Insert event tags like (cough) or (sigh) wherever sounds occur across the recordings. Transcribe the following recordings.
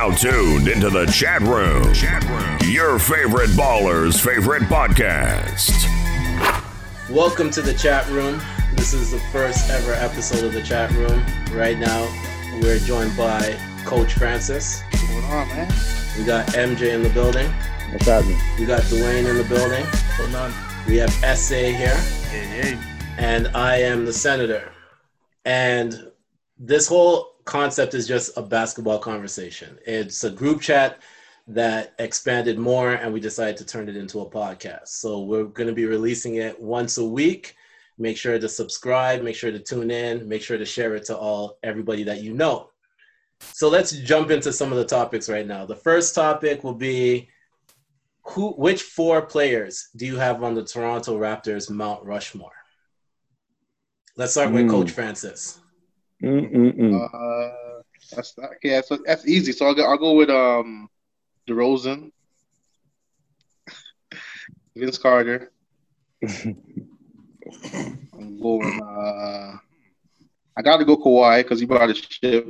now tuned into the chat room. Chat room. Your favorite baller's favorite podcast. Welcome to the chat room. This is the first ever episode of the chat room. Right now, we're joined by Coach Francis. What's going on, man? We got MJ in the building. What's happening? We got Dwayne in the building. Going on? We have SA here. Hey, hey. And I am the senator. And this whole concept is just a basketball conversation. It's a group chat that expanded more, and we decided to turn it into a podcast. So we're going to be releasing it once a week. Make sure to subscribe, make sure to tune in, make sure to share it to all everybody that you know. So let's jump into some of the topics right now. The first topic will be who which four players do you have on the Toronto Raptors Mount Rushmore? Let's start with Hmm. Coach Francis. Mm-mm-mm. Uh, that's yeah. So that's easy. So I'll go. I'll go with um, DeRozan, (laughs) Vince Carter. (laughs) I'm going. Uh, I got to go Kawhi because he brought a ship.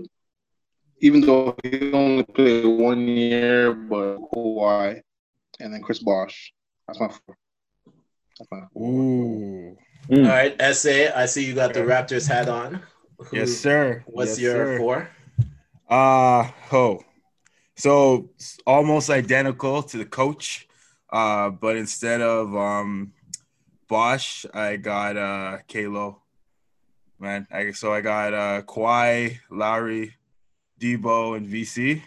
Even though he only played one year, but Kawhi, and then Chris Bosh. That's my four. That's my four. Mm. right, SA, I see you got the Raptors hat on. Yes, sir. What's Yes, your sir. four? Uh oh. So almost identical to the coach. Uh, but instead of um Bosh, I got uh K-Lo. Man, I so I got uh Kawhi, Lowry, Debo, and VC.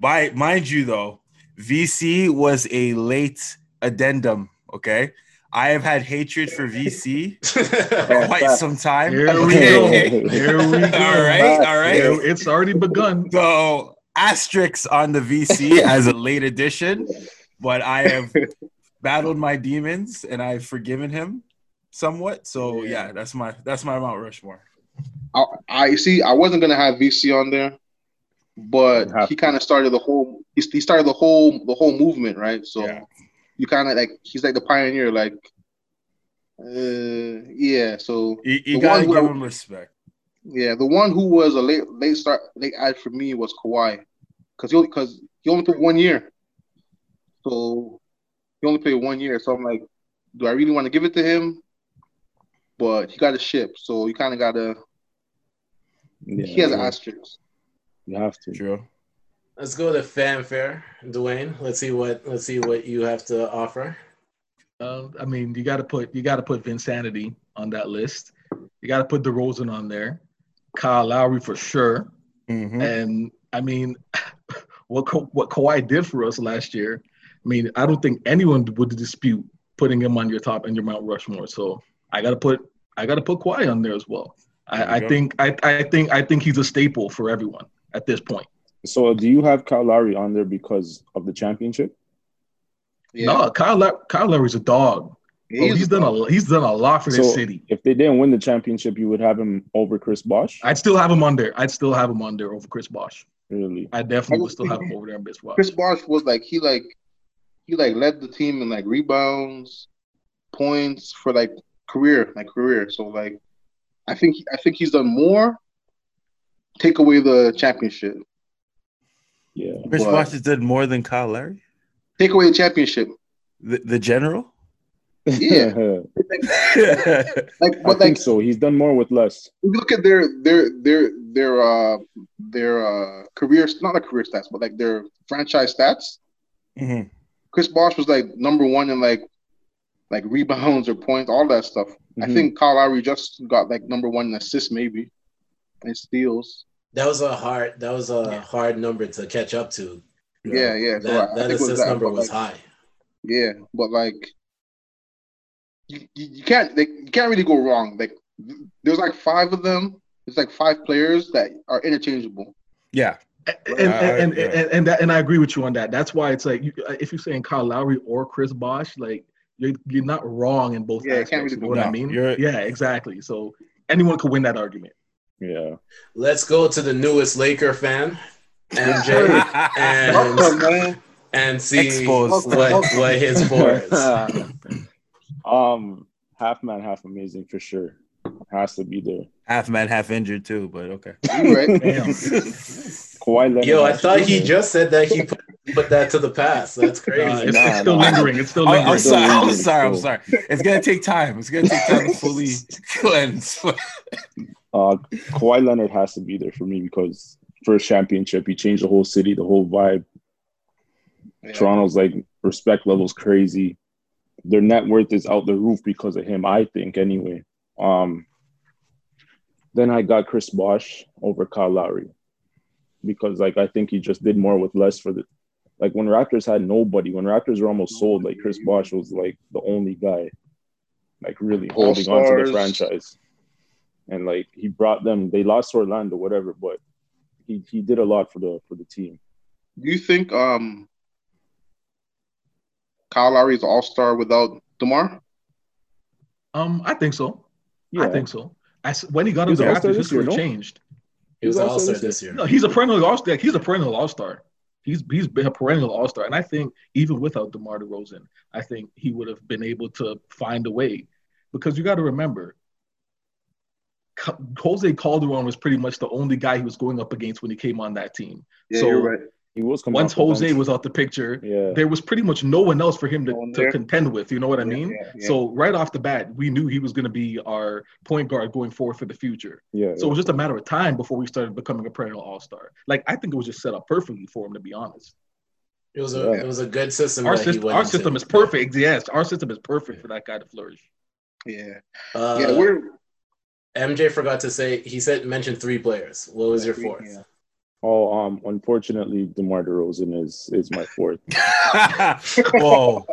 By (clears throat) mind you though, VC was a late addendum. Okay. I have had hatred for VC for (laughs) quite some time. Here we go. (laughs) Here we go. all right, all right. Here- It's already begun. So asterisks on the VC (laughs) as a late addition, but I have battled my demons and I've forgiven him somewhat. So yeah, that's my that's my Mount Rushmore. I, I see. I wasn't gonna have VC on there, but he kind of started the whole. He, he started the whole the whole movement, right? So Yeah. You kind of like he's like the pioneer, like, uh, yeah. So You, you gotta one who- give him respect. yeah, the one who was a late late start late add for me was Kawhi, because he because he only played one year, so he only played one year. So I'm like, do I really want to give it to him? But he got a ship, so you kind of gotta. Yeah, he has an asterisk. You have to. True. Let's go to fanfare, Dwayne. Let's see what let's see what you have to offer. Uh, I mean, you got to put you got to put Vinsanity on that list. You got to put DeRozan on there. Kyle Lowry for sure. Mhm. And I mean, (laughs) what Ka- what Kawhi did for us last year. I mean, I don't think anyone would dispute putting him on your top and your Mount Rushmore. So I got to put I got to put Kawhi on there as well. There I, I think I, I think I think he's a staple for everyone at this point. So, do you have Kyle Lowry on there because of the championship? Yeah, No, Kyle La- Kyle Lowry's a dog. Bro, He's he's a done dog. a he's done a lot for this city. If they didn't win the championship, you would have him over Chris Bosh. I'd still have him on there. I'd still have him on there over Chris Bosh. Really? I definitely would still have him (laughs) over there in Chris Bosh. Chris Bosh was like he like he like led the team in like rebounds, points for like career, like career. So like I think I think he's done more. Take away the championship. Yeah. Chris But- Bosh did more than Kyle Lowry, Take away the championship. the, the general. Yeah. (laughs) Like I but think like so. He's done more with less. look at their their their their uh their uh career not a career stats, but like their franchise stats. Mhm. Chris Bosh was like number one in like like rebounds or points, all that stuff. I Mhm. think Kyle Lowry just got like number one in assists maybe, and steals. That was a hard that was a hard number to catch up to. You know, Yeah, yeah. So I- I That, that think it was assist that, number was like, high. Yeah, but like you, you, you can't like, you can't really go wrong. Like there's like five of them. It's like five players that are interchangeable. Yeah. and and, and, Yeah. and, and, that, and I agree with you on that. That's why it's like you, if you're saying Kyle Lowry or Chris Bosh, like you're you're not wrong in both Yeah, it can't aspects. really you know go what I mean? You're- yeah, exactly. So anyone could win that argument. Yeah. Let's go to the newest Laker fan, MJ, (laughs) and Welcome, and see Exposed. what what his four is. (laughs) Um, half man, half amazing for sure. Has to be there. Half man, half injured too, but okay. (laughs) You right. Damn. Kawhi Leonard. Yo, I thought he just said that he put, put that to the past. That's crazy. it's, Nah, it's still nah. lingering. It's still I'm, lingering. I'm sorry. I'm sorry. I'm sorry. It's gonna take time. It's gonna take time to fully cleanse. Uh, Kawhi Leonard has to be there for me because first championship, he changed the whole city, the whole vibe. Yeah. Toronto's like respect levels crazy. Their net worth is out the roof because of him, I think. Anyway, um, then I got Chris Bosh over Kyle Lowry because like I think he just did more with less for the like when Raptors had nobody, when Raptors were almost sold, like Chris Bosh was like the only guy like really holding on to the franchise. And like he brought them, they lost to Orlando, whatever, but he, he did a lot for the for the team. Do you think um Kyle Lowry is all star without Demar? Um, I think so. Yeah, I think so. I s when he got He into the All-Star Raptors, this his year, career no? changed. He was He's an all-star this this year. No, he's a perennial all star. He's a perennial all star. He's he's been a perennial all star, and I think even without DeMar DeRozan, I think he would have been able to find a way, because you got to remember, Ca- Jose Calderon was pretty much the only guy he was going up against when he came on that team. Yeah, So- you're right. he was coming Once Jose bench. was out the picture, yeah, there was pretty much no one else for him to, No to contend with. You know what I mean? yeah, yeah. So right off the bat, we knew he was going to be our point guard going forward for the future. yeah. So it was just a matter of time before we started becoming a perennial all star. Like I think it was just set up perfectly for him, to be honest. It was a Yeah. it was a good system. Our that he system, went our system is perfect. Yes, our system is perfect for that guy to flourish. Yeah. Uh, yeah, we're MJ forgot to say he said mentioned three players. What was your fourth? Yeah. Oh, um, unfortunately, DeMar DeRozan is is my fourth. (laughs) Whoa.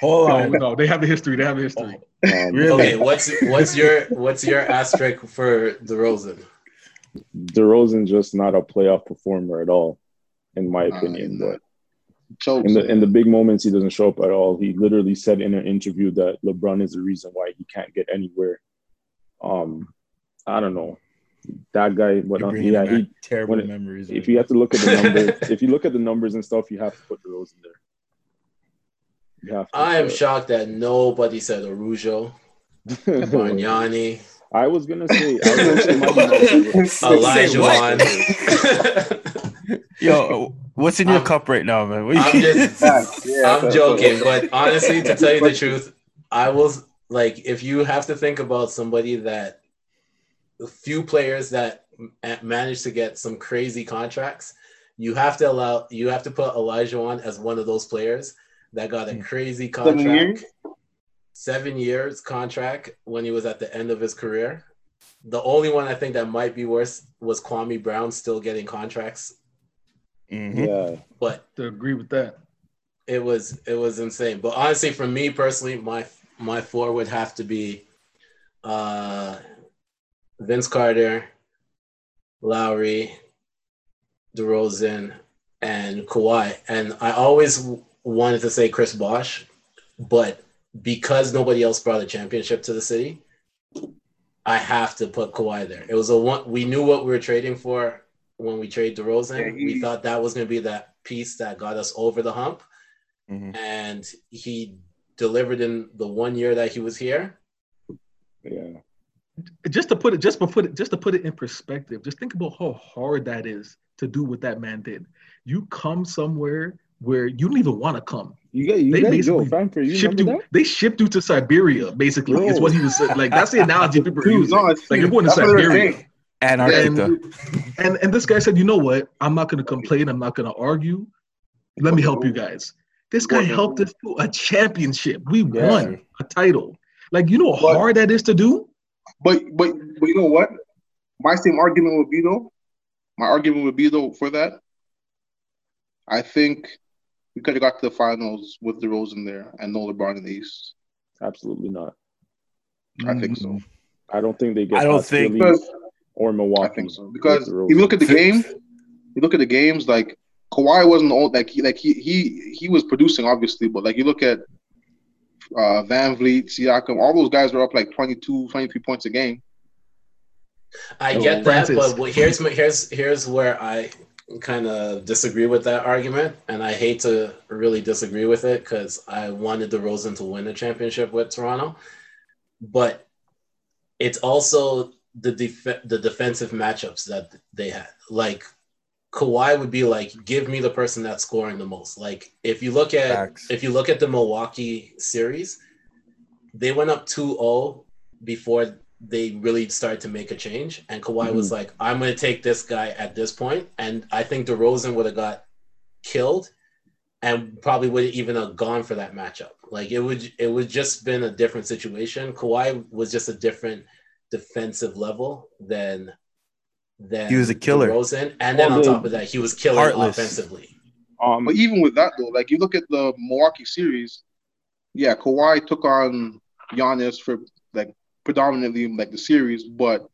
Hold No, on. no, they have the history. They have the history. Um, Really? Okay, what's what's your what's your asterisk for DeRozan? DeRozan just not a playoff performer at all, in my opinion. he's but not. chokes. in the in the big moments, he doesn't show up at all. He literally said in an interview that LeBron is the reason why he can't get anywhere. Um, I don't know. That guy, but You're uh, bringing yeah, he. terrible it- memories. If you have to look at the (laughs) numbers, if you look at the numbers and stuff, you have to put DeRozan there. You have to. I am but- shocked that nobody said Araujo, Bargnani, (laughs) I was gonna say, I was gonna say Mikey (laughs) Mouse. Elijah what? Wan. Yo, what's in your I'm- cup right now, man? I'm just Yeah, I'm joking, but honestly, to tell you the truth, I was like, if you have to think about somebody that a few players that m- managed to get some crazy contracts, you have to allow you have to put Elijah on as one of those players that got a crazy Seven contract, years? seven years contract when he was at the end of his career. The only one I think that might be worse was Kwame Brown still getting contracts, Mhm. Yeah, but To agree with that. it was it was insane. But honestly, for me personally, my my four would have to be uh, Vince Carter, Lowry, DeRozan, and Kawhi. And I always wanted to say Chris Bosh, but because nobody else brought a championship to the city, I have to put Kawhi there. It was a one. We knew what we were trading for when we trade DeRozan. Yeah, he- we thought that was going to be that piece that got us over the hump Mhm. and he delivered in the one year that he was here. yeah. Just to put it, just to put it, just to put it in perspective. Just think about how hard that is to do what that man did. You come somewhere where you don't even want to come. You got you They got yo, basically Frankfurt, you shipped you. that? They shipped you to Siberia. Basically, is Bro. what he was saying. Like that's the (laughs) analogy people are Dude, using. no, like you're going to That's what they're Siberia. saying. Antarctica. And and this guy said, you know what? I'm not going to complain. I'm not going to argue. Let me help you guys. This guy helped us to a championship. We Yeah. won a title. Like you know how But- hard that is to do. But but but you know what? My same argument would be though. My argument would be though for that. I think we could have got to the finals with DeRozan there and no LeBron in the East. Absolutely not. I think so. Mm-hmm. I don't think they get. I don't think- Because or Milwaukee. I think so. Because if you look at the game, you look at the games like Kawhi wasn't the old like he like he he he was producing obviously, but like you look at uh VanVleet, Siakam, all those guys were up like 22, 23 points a game. I get that, Francis. but wh- here's my, here's here's where I kind of disagree with that argument, and I hate to really disagree with it because I wanted DeRozan to win a championship with Toronto, but it's also the def- the defensive matchups that they had. Like Kawhi would be like, give me the person that's scoring the most. Like if you look at Facts. if you look at the Milwaukee series, they went up 2-0 before they really started to make a change. And Kawhi was mm-hmm. like, I'm gonna take this guy at this point. And I think DeRozan would have got killed and probably would have even have gone for that matchup. Like it would it would just been a different situation. Kawhi was just a different defensive level than than He was a killer. DeRozan. And then on top of that, he was killing Heartless. offensively. Um, But even with that though, like you look at the Milwaukee series, yeah, Kawhi took on Giannis for like predominantly like the series, but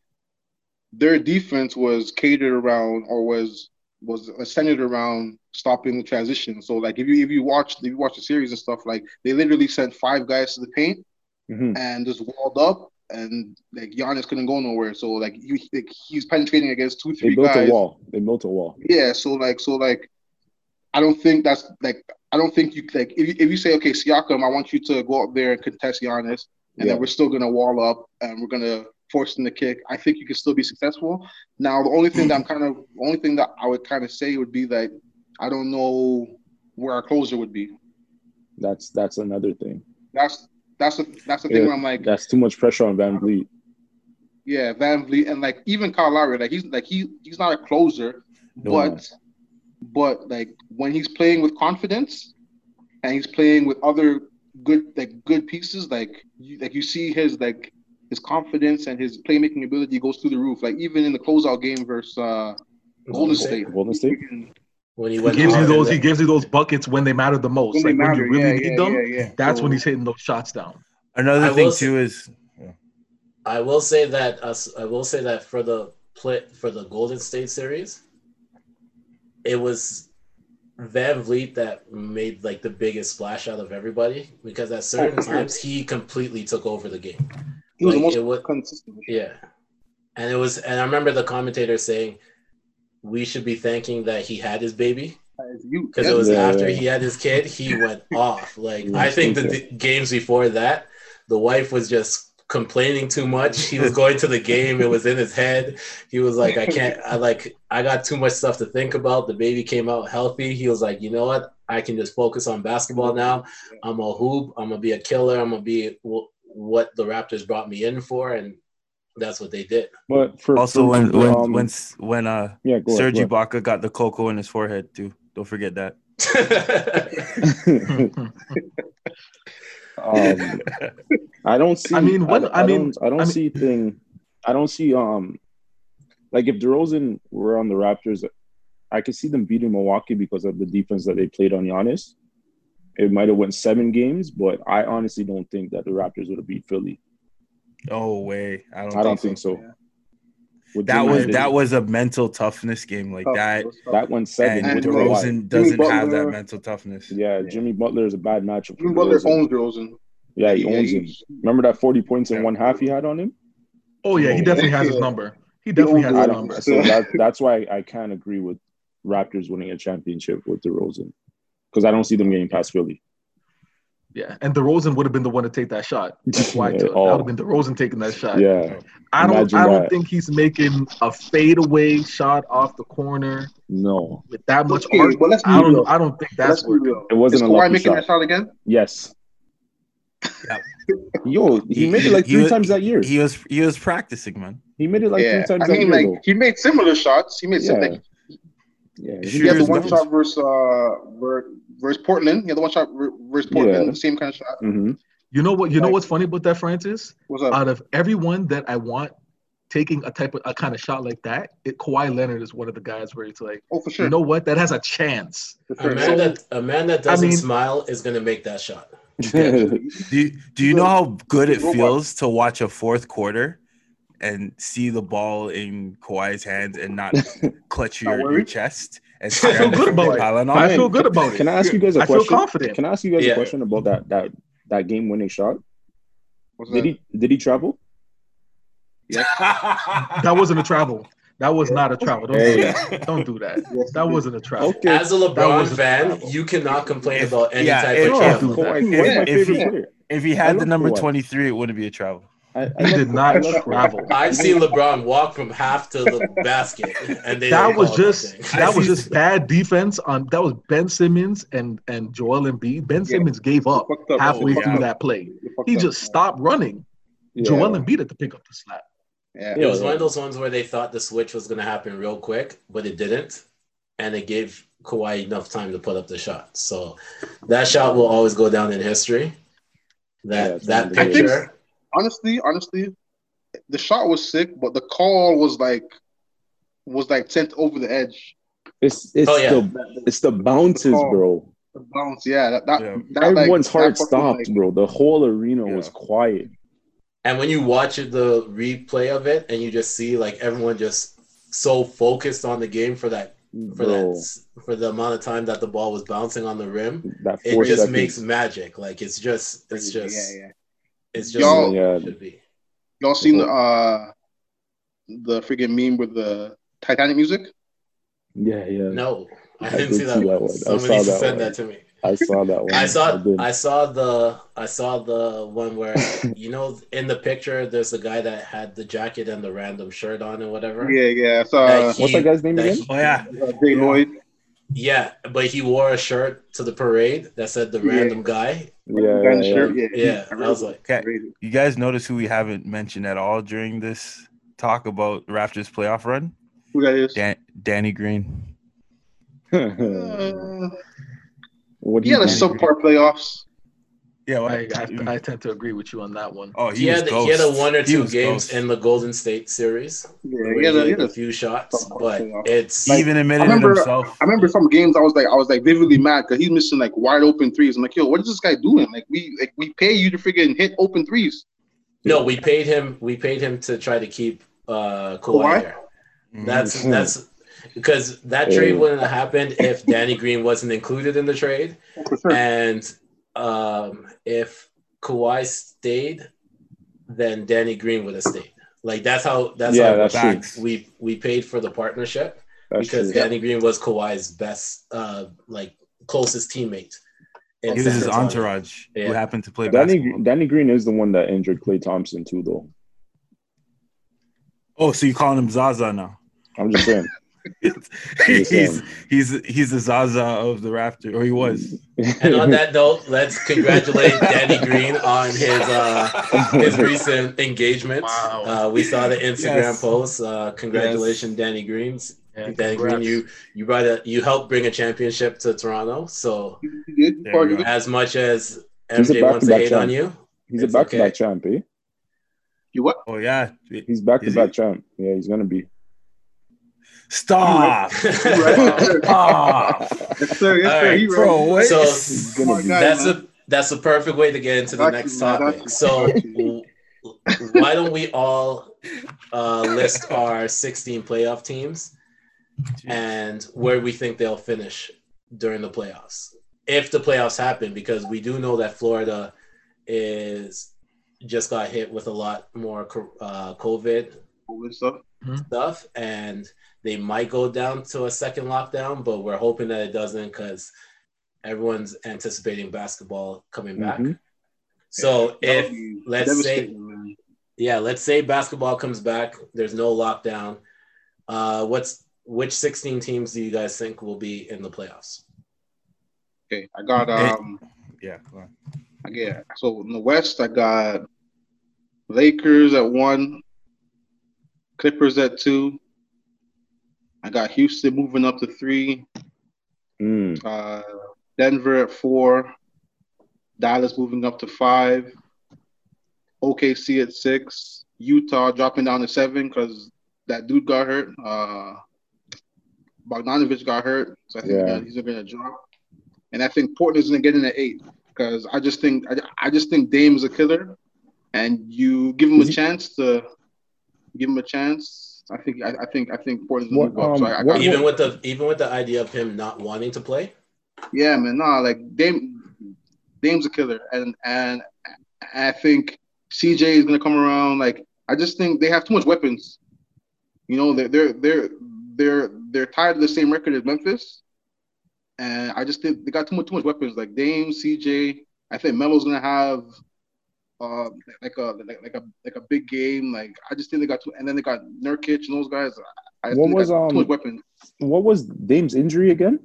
their defense was catered around or was was centered around stopping the transition. So like if you if you watch if you watch the series and stuff, like they literally sent five guys to the paint mhm. and just walled up and like Giannis couldn't go nowhere. So like he like, he's penetrating against two, three. They built guys. a wall. They built a wall. Yeah, so like so like I don't think that's like I don't think you like if you, if you say okay Siakam I want you to go up there and contest Giannis and Yeah. then we're still gonna wall up and we're gonna force him to kick I think you can still be successful. Now the only thing that I'm kind of only thing that I would kind of say would be that I don't know where our closer would be. That's that's another thing. That's that's the that's the thing Yeah, where I'm like That's too much pressure on VanVleet. yeah VanVleet and like even Kyle Lowry like he's like he he's not a closer No. but but like when he's playing with confidence and he's playing with other good like good pieces like you, like you see his like his confidence and his playmaking ability goes through the roof like even in the closeout game versus uh Golden State Golden State. When he He gives you those. He gives you those buckets when they matter the most. when like matter when you really yeah, need yeah, them. yeah, yeah. That's So- when he's hitting those shots down. Another I thing will say- too is I will say that uh, us. I will say that for the play for the Golden State series, it was VanVleet that made like the biggest splash out of everybody because at certain oh, for times he completely took over the game. he was like, the most it would- consistent Yeah, and it was. And I remember the commentator saying, "We should be thanking that he had his baby." because it was Yeah, after yeah. he had his kid, he went (laughs) off. Like I think the d- games before that, the wife was just complaining too much. He was going to the game; it was in his head. He was like, "I can't. I like. I got too much stuff to think about." The baby came out healthy. He was like, "You know what? I can just focus on basketball now. I'm a hoop. I'm gonna be a killer. I'm gonna be wh- what the Raptors brought me in for." And that's what they did. But for also for, when when um, when when uh yeah, go ahead, Serge go Ibaka got the cocoa in his forehead too. Don't forget that. (laughs) um, I don't see. I mean, when- I, I mean- don't, I don't I mean- see thing. I don't see. Um, like if DeRozan were on the Raptors, I could see them beating Milwaukee because of the defense that they played on Giannis. It might have went seven games, but I honestly don't think that the Raptors would have beat Philly. No way. I don't. I don't think think so. Yeah. With That Jimmy was Butler- that was a mental toughness game like Tough, that. it was tough. that went seven. And with And Kawhi. DeRozan doesn't Jimmy have that mental toughness. Yeah, Jimmy Butler is a bad matchup. for Jimmy Butler DeRozan. owns DeRozan. Yeah, he Yeah, owns he- him. Remember that forty points in Yeah. one half he had on him? Oh yeah, he definitely has his number. He definitely has owns his number. so that, that's why I can't agree with Raptors winning a championship with DeRozan because I don't see them getting past Philly. Yeah, and DeRozan would have been the one to take that shot. That's why (laughs) Yeah, took. oh. That would have been DeRozan taking that shot. Yeah, I don't. imagine I don't that. think he's making a fadeaway shot off the corner no, with that much Okay, art. but let's I don't. real. I don't think that's be working. real. it wasn't Is a Kawhi making shot. that shot again? Yes. Yep. Yo, he, He- made it like three was- times that year. He, He was he was practicing, man. He made it like yeah, three times I mean, year. like though. he made similar shots. He made some, Yeah. like Yeah, He he had the one don't. shot versus uh ver- versus Portland. He had the one shot ver- versus Portland, Yeah. the same kind of shot. hmm You know what? You know what's funny about that, Francis? What's up? Out of everyone that I want taking a type of a kind of shot like that, it, Kawhi Leonard is one of the guys where it's like, oh, for sure. you know what? That has a chance. for A sure. man that a man that doesn't mean- smile is gonna make that shot. (laughs) Do you, do you know how good it feels to watch a fourth quarter and see the ball in Kawhi's hands and not (laughs) clutch your, your chest and I feel good about it. piling I feel good about it. Can I ask you guys a I feel question? confident. Can I ask you guys Yeah. a question about that that that game winning shot? What's Did that? he did he travel? Yeah. (laughs) That wasn't a travel. That was not a travel. Don't Hey. do that. Don't do that. Yes, That wasn't a travel. Okay. As a LeBron was a fan, you cannot complain If- about any yeah, type if- of travel. do that. Kawhi, Kawhi's my If- if he- If he had the number 23, it wouldn't be a travel. I, I He did not (laughs) I love Kawhi. travel. I've seen LeBron walk from half to the basket, and they That was just nothing. (laughs) that I was see- just bad defense on that was Ben Simmons and and Joel Embiid. Ben Simmons gave up up. halfway Oh, yeah. through that play. He fucked He up. just stopped running. Yeah. Joel Embiid had to pick up the slack. Yeah. It was Yeah, one of those ones where they thought the switch was going to happen real quick, but it didn't, and it gave Kawhi enough time to put up the shot. So that shot will always go down in history. That Yeah, that unbelievable. picture, honestly, honestly, the shot was sick, but the call was like was like sent over the edge. It's it's Oh, yeah. the it's the bounces, call. bro. The bounce, yeah. That, that, Yeah. that, Everyone's that heart fucking, stopped, like- bro. The whole arena Yeah. was quiet. and when you watch the replay of it, and you just see like everyone just so focused on the game for that for Bro, that for the amount of time that the ball was bouncing on the rim. that It just seconds. makes magic. Like it's just it's just yeah, yeah. It's just Y'all- what it should be. Y'all seen the uh the freaking meme with the Titanic music? yeah, yeah. No, I I didn't did see that. see that one. one. I saw that send one. that to me. I saw that one. I saw did. I saw the I saw the one where you know in the picture there's a guy that had the jacket and the random shirt on and whatever. Yeah, yeah. So That uh, he- What's that guy's name that again? he- Oh, yeah. uh, Jay Lloyd. Yeah, but he wore a shirt to the parade that said the Yeah. random guy. Yeah, Guy in yeah, yeah. shirt, yeah. Yeah, I remember was like, Okay. You guys notice who we haven't mentioned at all during this talk about Raptors playoff run? Who that is? Dan- Danny Green. Uh, (laughs) what he had a do? subpar playoffs. Yeah, well, I, I, I tend to agree with you on that one. oh, he, he, was had he had a one or two games ghost. in the Golden State series Yeah, he had a, he he had a a few shots, Subpar but playoff. it's He even admitted I remember- himself. I remember some games I was like I was like vividly mad because he's missing like wide open threes. I'm like, yo, what is this guy doing? Like we like we pay you to freaking hit open threes. no. We paid him. We paid him to try to keep uh, Kawhi Kawhi? there. That's Mhm. that's because that Yeah. trade wouldn't have happened if Danny Green wasn't included in the trade, For sure. and um, if Kawhi stayed, then Danny Green would have stayed. Like that's how that's Yeah, how that's true. We we paid for the partnership That's because true. Danny Green was Kawhi's best, uh, like closest teammate. in He was his entourage Yeah. who happened to play Danny basketball. Danny Green is the one that injured Klay Thompson too, though. Oh, so you calling him Zaza now? I'm just saying. (laughs) he's saying. he's he's the Zaza of the Raptor, or he was. And on that note, let's congratulate Danny Green on his uh, his (laughs) recent engagement. Wow. Uh, we saw the Instagram Yes. post. Uh, congratulations, Danny Greens. Yeah, Danny Green, you you brought a you helped bring a championship to Toronto. So He did. There Part you of go. it. as much as He's a MJ wants to back-to-back hate on you, He's a It's back to back okay. champ, eh? You what? Oh yeah, He's back to Is back champ. Yeah, he's gonna be. Stop. Right. Yes, sir. Yes, All sir. right, bro, right. So He's gonna Smart be. guy. that's man. a that's a perfect way to get into the next you, man. Got topic. So why don't we all uh, list our 16 playoff teams and where we think they'll finish during the playoffs if the playoffs happen because we do know that florida is just got hit with a lot more uh, covid All this stuff. stuff and they might go down to a second lockdown but we're hoping that it doesn't because everyone's anticipating basketball coming back Mhm. so That if be let's say man. yeah, let's say basketball comes back. There's no lockdown. Uh, what's which 16 teams do you guys think will be in the playoffs? Okay, I got um. yeah. Go on. Yeah. So in the West, I got Lakers at one, Clippers at two. I got Houston moving up to three, Mm. uh, Denver at four, Dallas moving up to five, OKC at six, Utah dropping down to seven because that dude got hurt. Uh, Bogdanovich got hurt, so I think Yeah. uh, he's going to drop. And I think Portland's going to get in at eight because I just think I, I just think Dame's a killer, and you give him a chance to give him a chance. I think I, I think I think Portland's going What, move up. So um, I, I what- got, Even with the even with the idea of him not wanting to play. yeah, man, nah, like Dame, Dame's a killer, and and I think CJ is going to come around. Like I just think they have too much weapons. You know, they're they're they're they're they're tied to the same record as Memphis, and I just think they got too much too much weapons like Dame, CJ. I think Melo's gonna have uh like a like, like a like a big game. Like I just think they got too, and then they got Nurkic and those guys. I What was, got too um, weapons. What was Dame's injury again?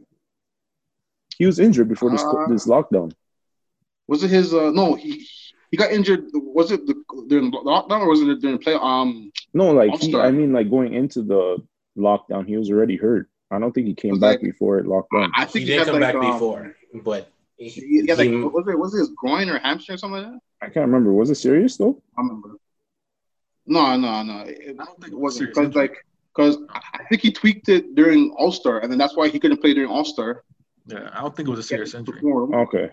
He was injured before this Uh, this lockdown. Was it his? uh No, he he got injured. Was it the, during lockdown or was it during play? Um, No, like he, I mean, like going into the lockdown, he was already hurt. I don't think he came back like- before it locked down. I think he, didn't come like, back um, before, but he, He had like he- was it was it his groin or hamstring or something like that? I can't remember. Was it serious though? I remember. No, no, no. It, I don't think it it was serious because like because I think he tweaked it during All Star, and then that's why he couldn't play during All Star. Yeah, I don't think it was a serious injury. Okay.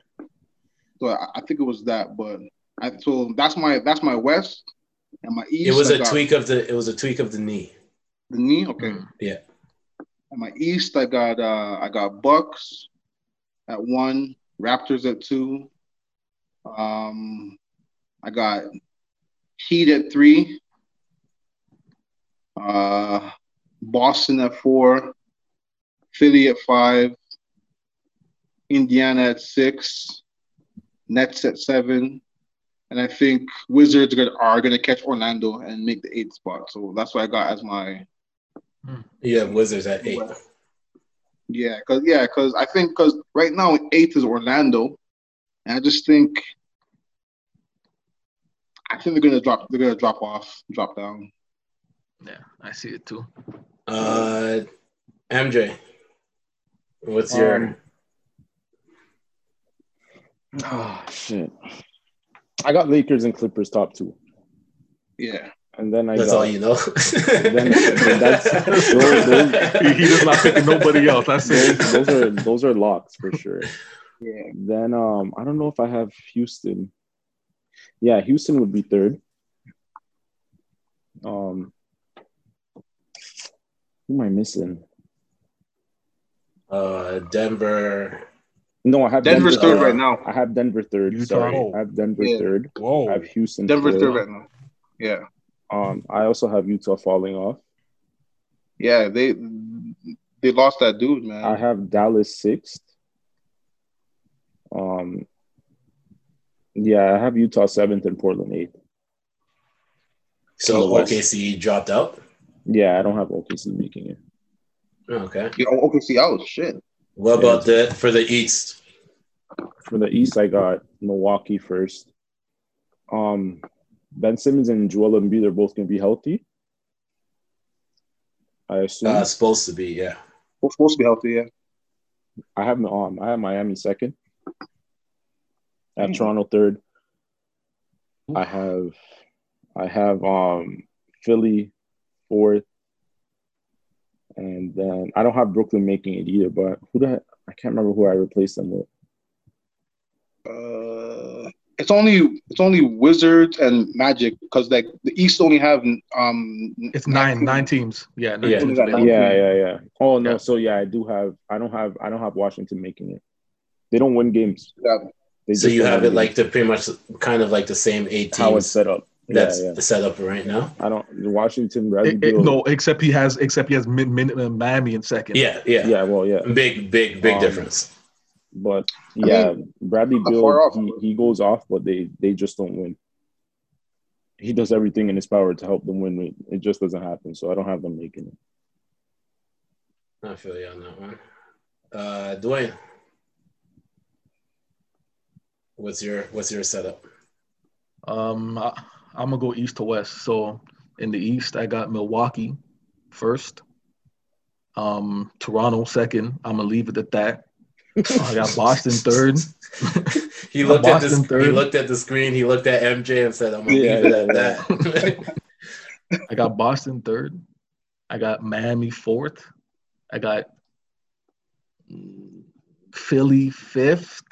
So I, I think it was that, but I, so that's my that's my West and my East. it was I a got tweak of the it was a tweak of the knee. The knee, okay. Mm. Yeah. And my East, I got uh I got Bucks at one, Raptors at two. Um, I got Heat at three. Uh, Boston at four. Philly at five. Indiana at six. Nets at seven. And I think Wizards are gonna, are gonna catch Orlando and make the eighth spot. So that's what I got as my You have Wizards at eight. Yeah, cause yeah, cause I think cause right now eighth is Orlando, and I just think I think they're gonna drop they're gonna drop off, drop down. Yeah, I see it too. Uh, MJ, what's your Um, Oh shit. I got Lakers and Clippers top two, Yeah, and then I that's got all you know. (laughs) then- then that's- (laughs) those- those- He, he does not pick nobody else. That's those, it. those are those are locks for sure. yeah. Then um, I don't know if I have Houston. Yeah, Houston would be third. Um, who am I missing? uh, Denver. No, I have Denver's Denver, third right now. I have Denver third. Utah. Sorry, I have Denver Yeah. third. I have Houston. Denver's fourth. third right now. Yeah, Um, I also have Utah falling off. yeah. They they lost that dude, man. I have Dallas sixth. Um, yeah, I have Utah seventh and Portland eighth. So In West. OKC dropped out. Yeah, I don't have OKC making it. Okay. yeah, oh, out shit. What about the for the East? For the East, I got Milwaukee first. Um, Ben Simmons and Joel Embiid are both going to be healthy. I assume. Uh, supposed to be, yeah. We're supposed to be healthy, yeah. I have um, I have Miami second. I have Hmm. Toronto third. I have, I have um Philly fourth, and then I don't have Brooklyn making it either. But who the heck, I can't remember who I replaced them with. Uh, it's only it's only Wizards and Magic because like the East only have um It's nine nine teams. Yeah, nine Yeah. teams. Yeah. available. Yeah, yeah, yeah. Oh no, Yeah. so yeah, I do have. I don't have. I don't have Washington making it. They don't win games. Yeah. They So you have it like games. the pretty much kind of like the same eight how it's set up. that's yeah, yeah. set up right now. I don't. Washington, Bradley It- it- no, except he has except he has min, min, uh, Miami in second. Yeah, yeah. Yeah, well, yeah. Big, big, big Um, difference. But I yeah, Bradley not Beal, far off. he, he goes off, but they they just don't win. He does everything in his power to help them win. It- It just doesn't happen. So I don't have them making it. I feel you on that one. Uh, Dwayne, what's your what's your setup? Um, I, I'm gonna go east to west. So in the east, I got Milwaukee first. Um, Toronto second. I'm gonna leave it at that. I got Boston (laughs) third. he (laughs) looked at this. He looked at the screen. He looked at MJ and said, "I'm gonna Yeah, leave it at that." (laughs) I got Boston third. I got Miami fourth. I got Philly fifth.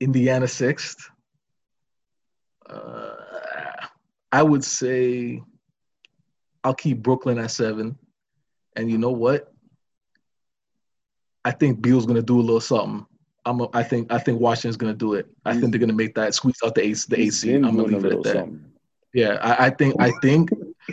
Indiana sixth. Uh, I would say I'll keep Brooklyn at seven. And you know what? I think Beal's gonna do a little something. I'm a, I think I think Washington's gonna do it. I think they're gonna make that squeeze out the ace the He's AC. I'm gonna leave it at that. something. Yeah, I, I think I think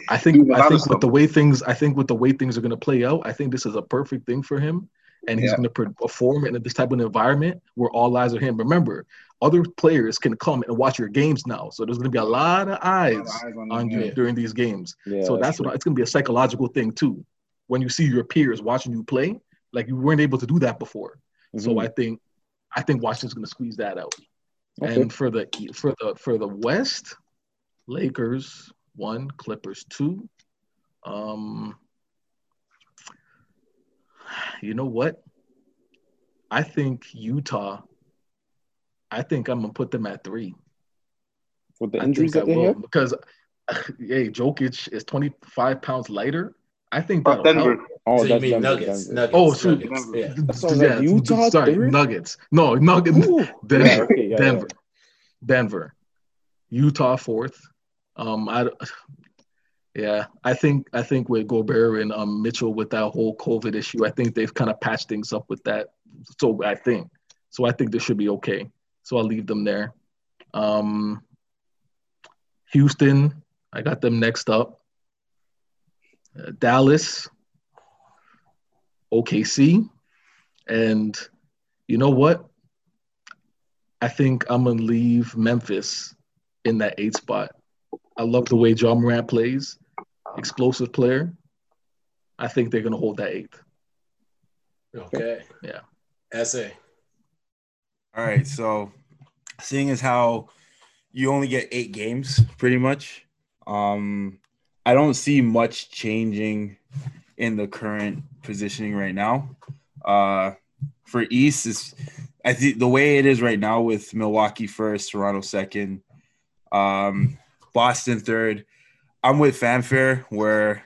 I think Doing a lot I think with the way things I think with the way things are going to play out, I think this is a perfect thing for him, and he's Yeah. going to perform in this type of environment where all eyes are him. Remember, other players can come and watch your games now, so there's going to be a lot of eyes Eyes on on you yeah. during these games. Yeah, so that's true. what it's going to be a psychological thing too. When you see your peers watching you play, like you weren't able to do that before. So Mhm. I think I think Washington's going to squeeze that out. Okay. And for the for the for the West, Lakers one, Clippers two. Um, you know what? I think Utah. I think I'm gonna put them at three. with the injuries that they have. because, (laughs) hey, Jokic is 25 pounds lighter. I think But that'll Denver. help. Oh, so you that's mean Denver, Nuggets? Denver. Nuggets. Oh, shoot. Nuggets. Denver. Yeah. That sounds Utah, sorry, third? Nuggets. No, Nuggets. Ooh. Denver, Yeah, okay, yeah, Denver, Denver, Utah fourth. Um, I, yeah, I think I think with Gobert and um Mitchell with that whole COVID issue, I think they've kind of patched things up with that. So I think, so I think this should be okay. So I'll leave them there. Um, Houston, I got them next up. Uh, Dallas, OKC, and you know what? I think I'm gonna leave Memphis in that eight spot. I love the way Ja Morant plays, explosive player. I think they're gonna hold that eighth. Okay. Yeah. SA. All right. So, seeing as how you only get eight games, pretty much, um, I don't see much changing in the current positioning right now. Uh, for East, is I think the way it is right now with Milwaukee first, Toronto second, um, Boston third. I'm with fanfare where,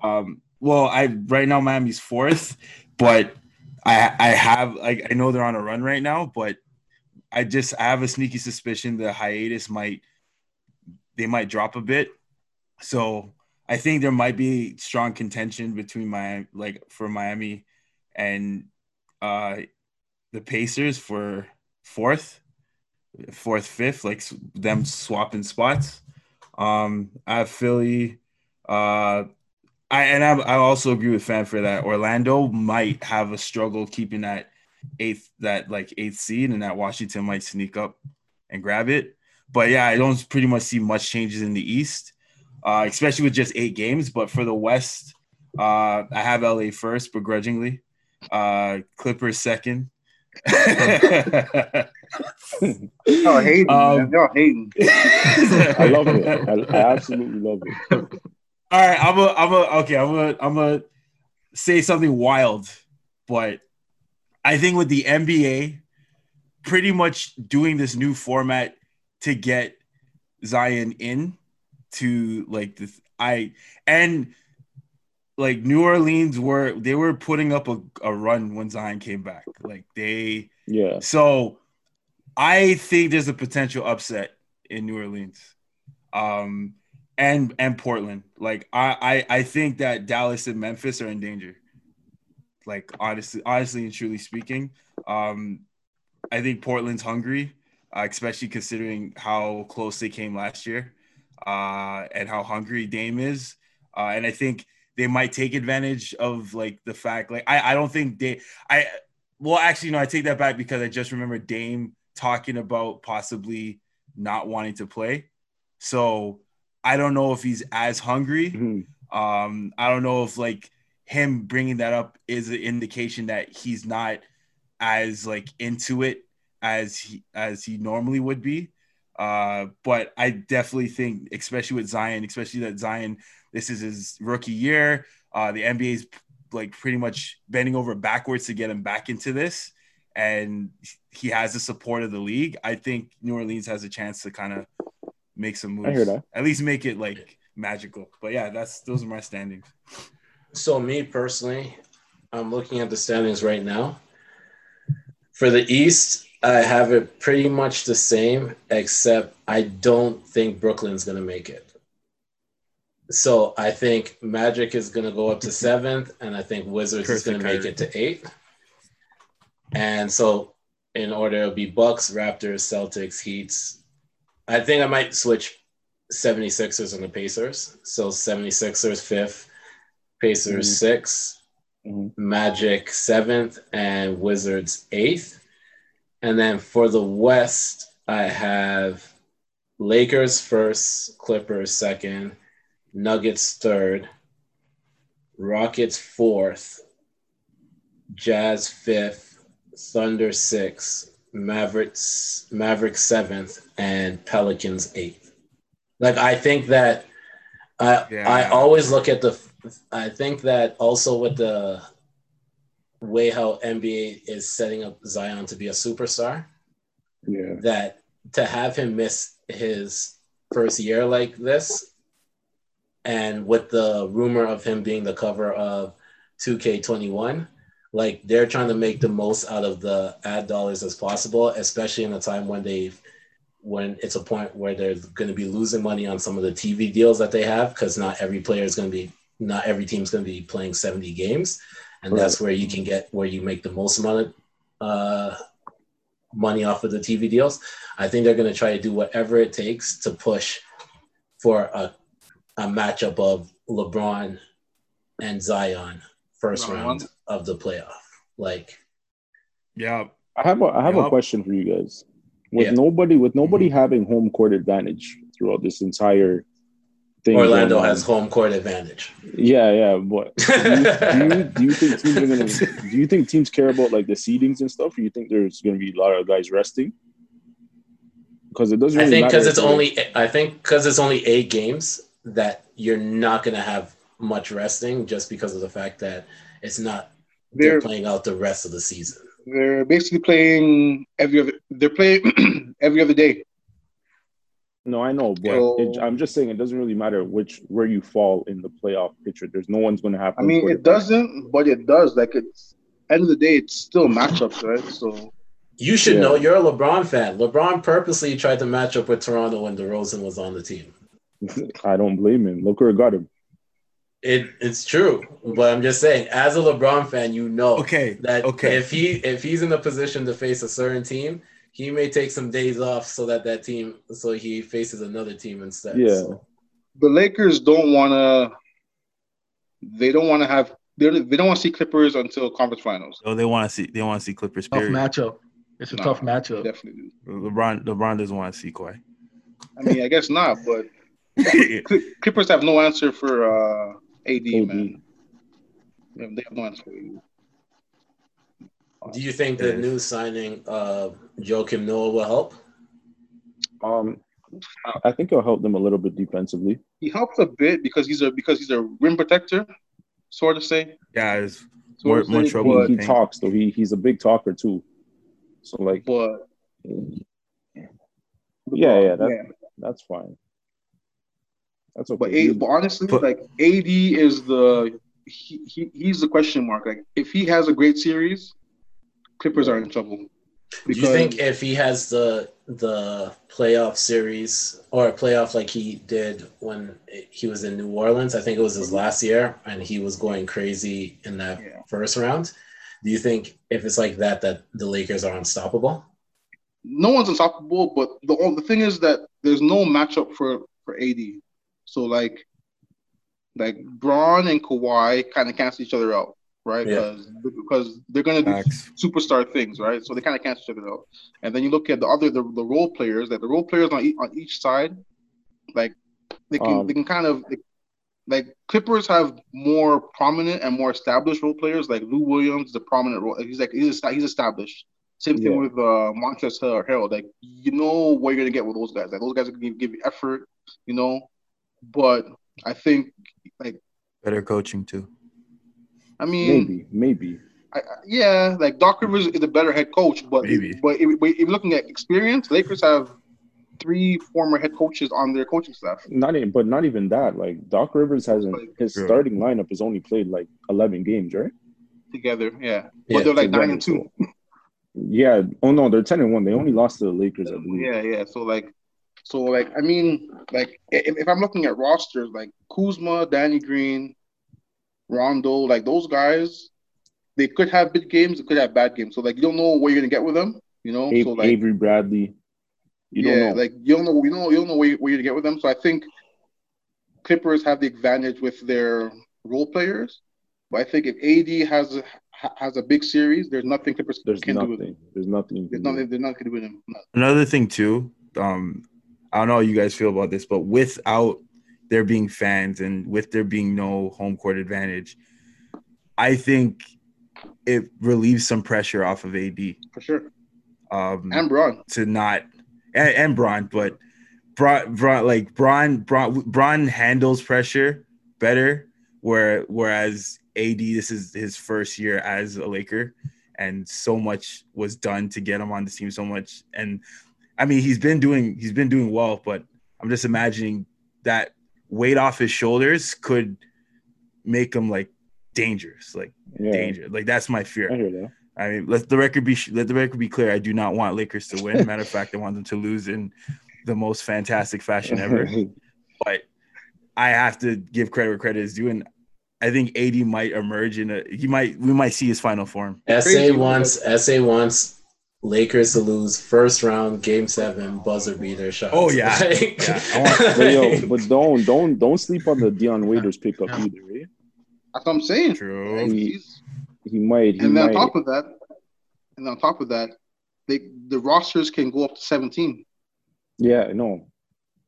um, well, I right now Miami's fourth, but I I have like I know they're on a run right now, but I just I have a sneaky suspicion the hiatus might they might drop a bit. So I think there might be strong contention between my like for Miami and uh the Pacers for fourth, fourth, fifth, like them swapping spots. Um I have Philly uh I and I, I also agree with fanfare that Orlando might have a struggle keeping that eighth that like eighth seed and that Washington might sneak up and grab it. But yeah, I don't pretty much see much changes in the East, uh, especially with just eight games. But for the West, uh, I have LA first begrudgingly, uh, Clippers second. (laughs) (laughs) (laughs) Y'all hating, Um. Y'all hating. (laughs) I love it. I, I absolutely love it. All right, I'm a, I'm a, okay, I'm a, I'm a say something wild, but I think with the NBA pretty much doing this new format to get Zion in to like this. I and like New Orleans were they were putting up a, a run when Zion came back. Like they Yeah. so I think there's a potential upset in New Orleans. Um and and Portland. Like I I, I think that Dallas and Memphis are in danger. Like honestly, honestly and truly speaking. Um I think Portland's hungry, uh, especially considering how close they came last year, uh, and how hungry Dame is. Uh, and I think they might take advantage of like the fact, like I, I don't think they, I, well, actually, no, I take that back because I just remember Dame talking about possibly not wanting to play. So I don't know if he's as hungry. Mhm. Um, I don't know if like him bringing that up is an indication that he's not as like into it as he as he normally would be. Uh, but I definitely think, especially with Zion, especially that Zion, this is his rookie year. Uh, the NBA's like pretty much bending over backwards to get him back into this, and he has the support of the league. I think New Orleans has a chance to kind of make some moves. I hear that. At least make it like magical. But yeah, that's those are my standings. So me personally, I'm looking at the standings right now. For the East, I have it pretty much the same, except I don't think Brooklyn's gonna make it. So I think Magic is gonna go up to (laughs) seventh, and I think Wizards is gonna of make it to eight. And so in order it'll be Bucks, Raptors, Celtics, Heats. I think I might switch 76ers and the Pacers. So 76ers fifth, Pacers Mhm. sixth, Mhm. Magic seventh, and Wizards eighth. And then for the West, I have Lakers first, Clippers second, Nuggets third, Rockets fourth, Jazz fifth, Thunder sixth, Mavericks Mavericks seventh, and Pelicans eighth. Like I think that I Yeah. I always look at the I think that also with the way how NBA is setting up Zion to be a superstar, Yeah. that to have him miss his first year like this, and with the rumor of him being the cover of 2K21, like they're trying to make the most out of the ad dollars as possible, especially in a time when they when it's a point where they're going to be losing money on some of the TV deals that they have because not every player is going to be not every team's going to be playing 70 games. And that's where you can get where you make the most amount of uh, money off of the TV deals. I think they're going to try to do whatever it takes to push for a, a matchup of LeBron and Zion first Round round of the playoff. Like, Yeah. I have a I have a question for you guys. With Yeah. Mm-hmm. nobody with nobody having home court advantage throughout this entire thing. Orlando has home court advantage. Yeah, yeah. But (laughs) do you, do you do you think teams are gonna do you think teams care about like the seedings and stuff? Or you think there's gonna be a lot of guys resting? Because it doesn't. I think because it's only I think because it's only eight games that you're not going to have much resting just because of the fact that it's not they're, They're playing out the rest of the season. they're basically playing every other. They're playing (clears throat) every other day. No, I know, but So- it, I'm just saying it doesn't really matter which where you fall in the playoff picture. There's no one's gonna happen. I mean, it doesn't, but it does. Like it's end of the day, it's still matchups, right? So You should Yeah. know you're a LeBron fan. LeBron purposely tried to match up with Toronto when DeRozan was on the team. (laughs) I don't blame him. Look where it got him. It it's true, but I'm just saying, as a LeBron fan, you know Okay. that Okay. if he if he's in a position to face a certain team, he may take some days off so that that team so he faces another team instead. Yeah. So, the Lakers don't want to. They don't want to have. They they don't want to see Clippers until conference finals. So they want to see they want to see Clippers. Tough Period. matchup. It's a No, tough matchup. Definitely. LeBron LeBron doesn't want to see Kawhi. I mean, I guess not, but (laughs) Clippers have no answer for uh, AD, AD. man. They have, they have no answer for AD. do you think the new signing of Joakim Noah will help? Um, I think it'll help them a little bit defensively. He helps a bit because he's a because he's a rim protector, sort of say. yeah, it's Sort more, more say, trouble. He, but, he talks though. He he's a big talker too. So like, but yeah, yeah, that, that's fine. That's okay. But, A, but honestly, But- like AD is the he, he he's the question mark. Like if he has a great series, Clippers are in trouble. Do you think if he has the the playoff series or a playoff like he did when he was in New Orleans, I think it was his last year, and he was going crazy in that Yeah. first round. Do you think if it's like that, that the Lakers are unstoppable? no one's unstoppable, but the the thing is that there's no matchup for for AD. So like like Braun and Kawhi kind of cancel each other out, right? Yeah. Because because they're gonna do Facts. superstar things, right? So they kind of cancel each other out. And then you look at the other the, the role players, that the role players on each, on each side, like they can Um, they can kind of like, like Clippers have more prominent and more established role players. Like Lou Williams, the prominent role. He's like he's he's established. Same thing Yeah. with uh, Montrezl Harrell. Harold. Like you know what you're gonna get with those guys. Like those guys are gonna give, give you effort, you know. But I think, like Better coaching too. I mean, maybe, maybe. I, I- yeah, like Doc Rivers is a better head coach, but Maybe. but if, but if you're looking at experience, Lakers have three former head coaches on their coaching staff. Not even, but not even that. Like Doc Rivers hasn't his True. starting lineup has only played like eleven games, right? together. Yeah, Yeah, but they're like nine and two. so- Yeah. Oh no, they're ten and one. They only lost to the Lakers, I believe. Yeah, yeah. So like, so like, I mean, like, if, if I'm looking at rosters, like Kuzma, Danny Green, Rondo, like those guys, they could have big games, they could have bad games. So like, you don't know what you're gonna get with them, you know. A- so like, Avery Bradley. You yeah, don't know. like you don't know, you know, you don't know where, you- where you get with them. So I think Clippers have the advantage with their role players, but I think if AD has a, has a big series, there's nothing Clippers There's can do with him. nothing. There's nothing. you There's can do. nothing. There's nothing to do with him. Another thing too, um, I don't know how you guys feel about this, but without there being fans and with there being no home court advantage, I think it relieves some pressure off of AD for sure. um, And Braun, to not and, and Braun, but Braun, Braun like Braun, Braun, Braun handles pressure better, where whereas AD this is his first year as a Laker, and so much was done to get him on the team. So much, and I mean he's been doing he's been doing well, but I'm just imagining that weight off his shoulders could make him like dangerous, like Yeah, danger. Like that's my fear. I. I mean, let the record be let the record be clear. I do not want Lakers to win. Matter of fact, I want them to lose in the most fantastic fashion ever. (laughs) but I have to give credit where credit is due, and I think AD might emerge in a. He might. We might see his final form. SA Crazy. wants SA wants Lakers to lose first round, game seven, buzzer beater shot. Oh, yeah. (laughs) Like- Yeah, want- but yo, (laughs) but don't don't don't sleep on the Dion Waiters pickup either. Eh? that's what I'm saying. True. He's, He might. He and then on top of that, and on top of that, they the rosters can go up to 17. yeah, no.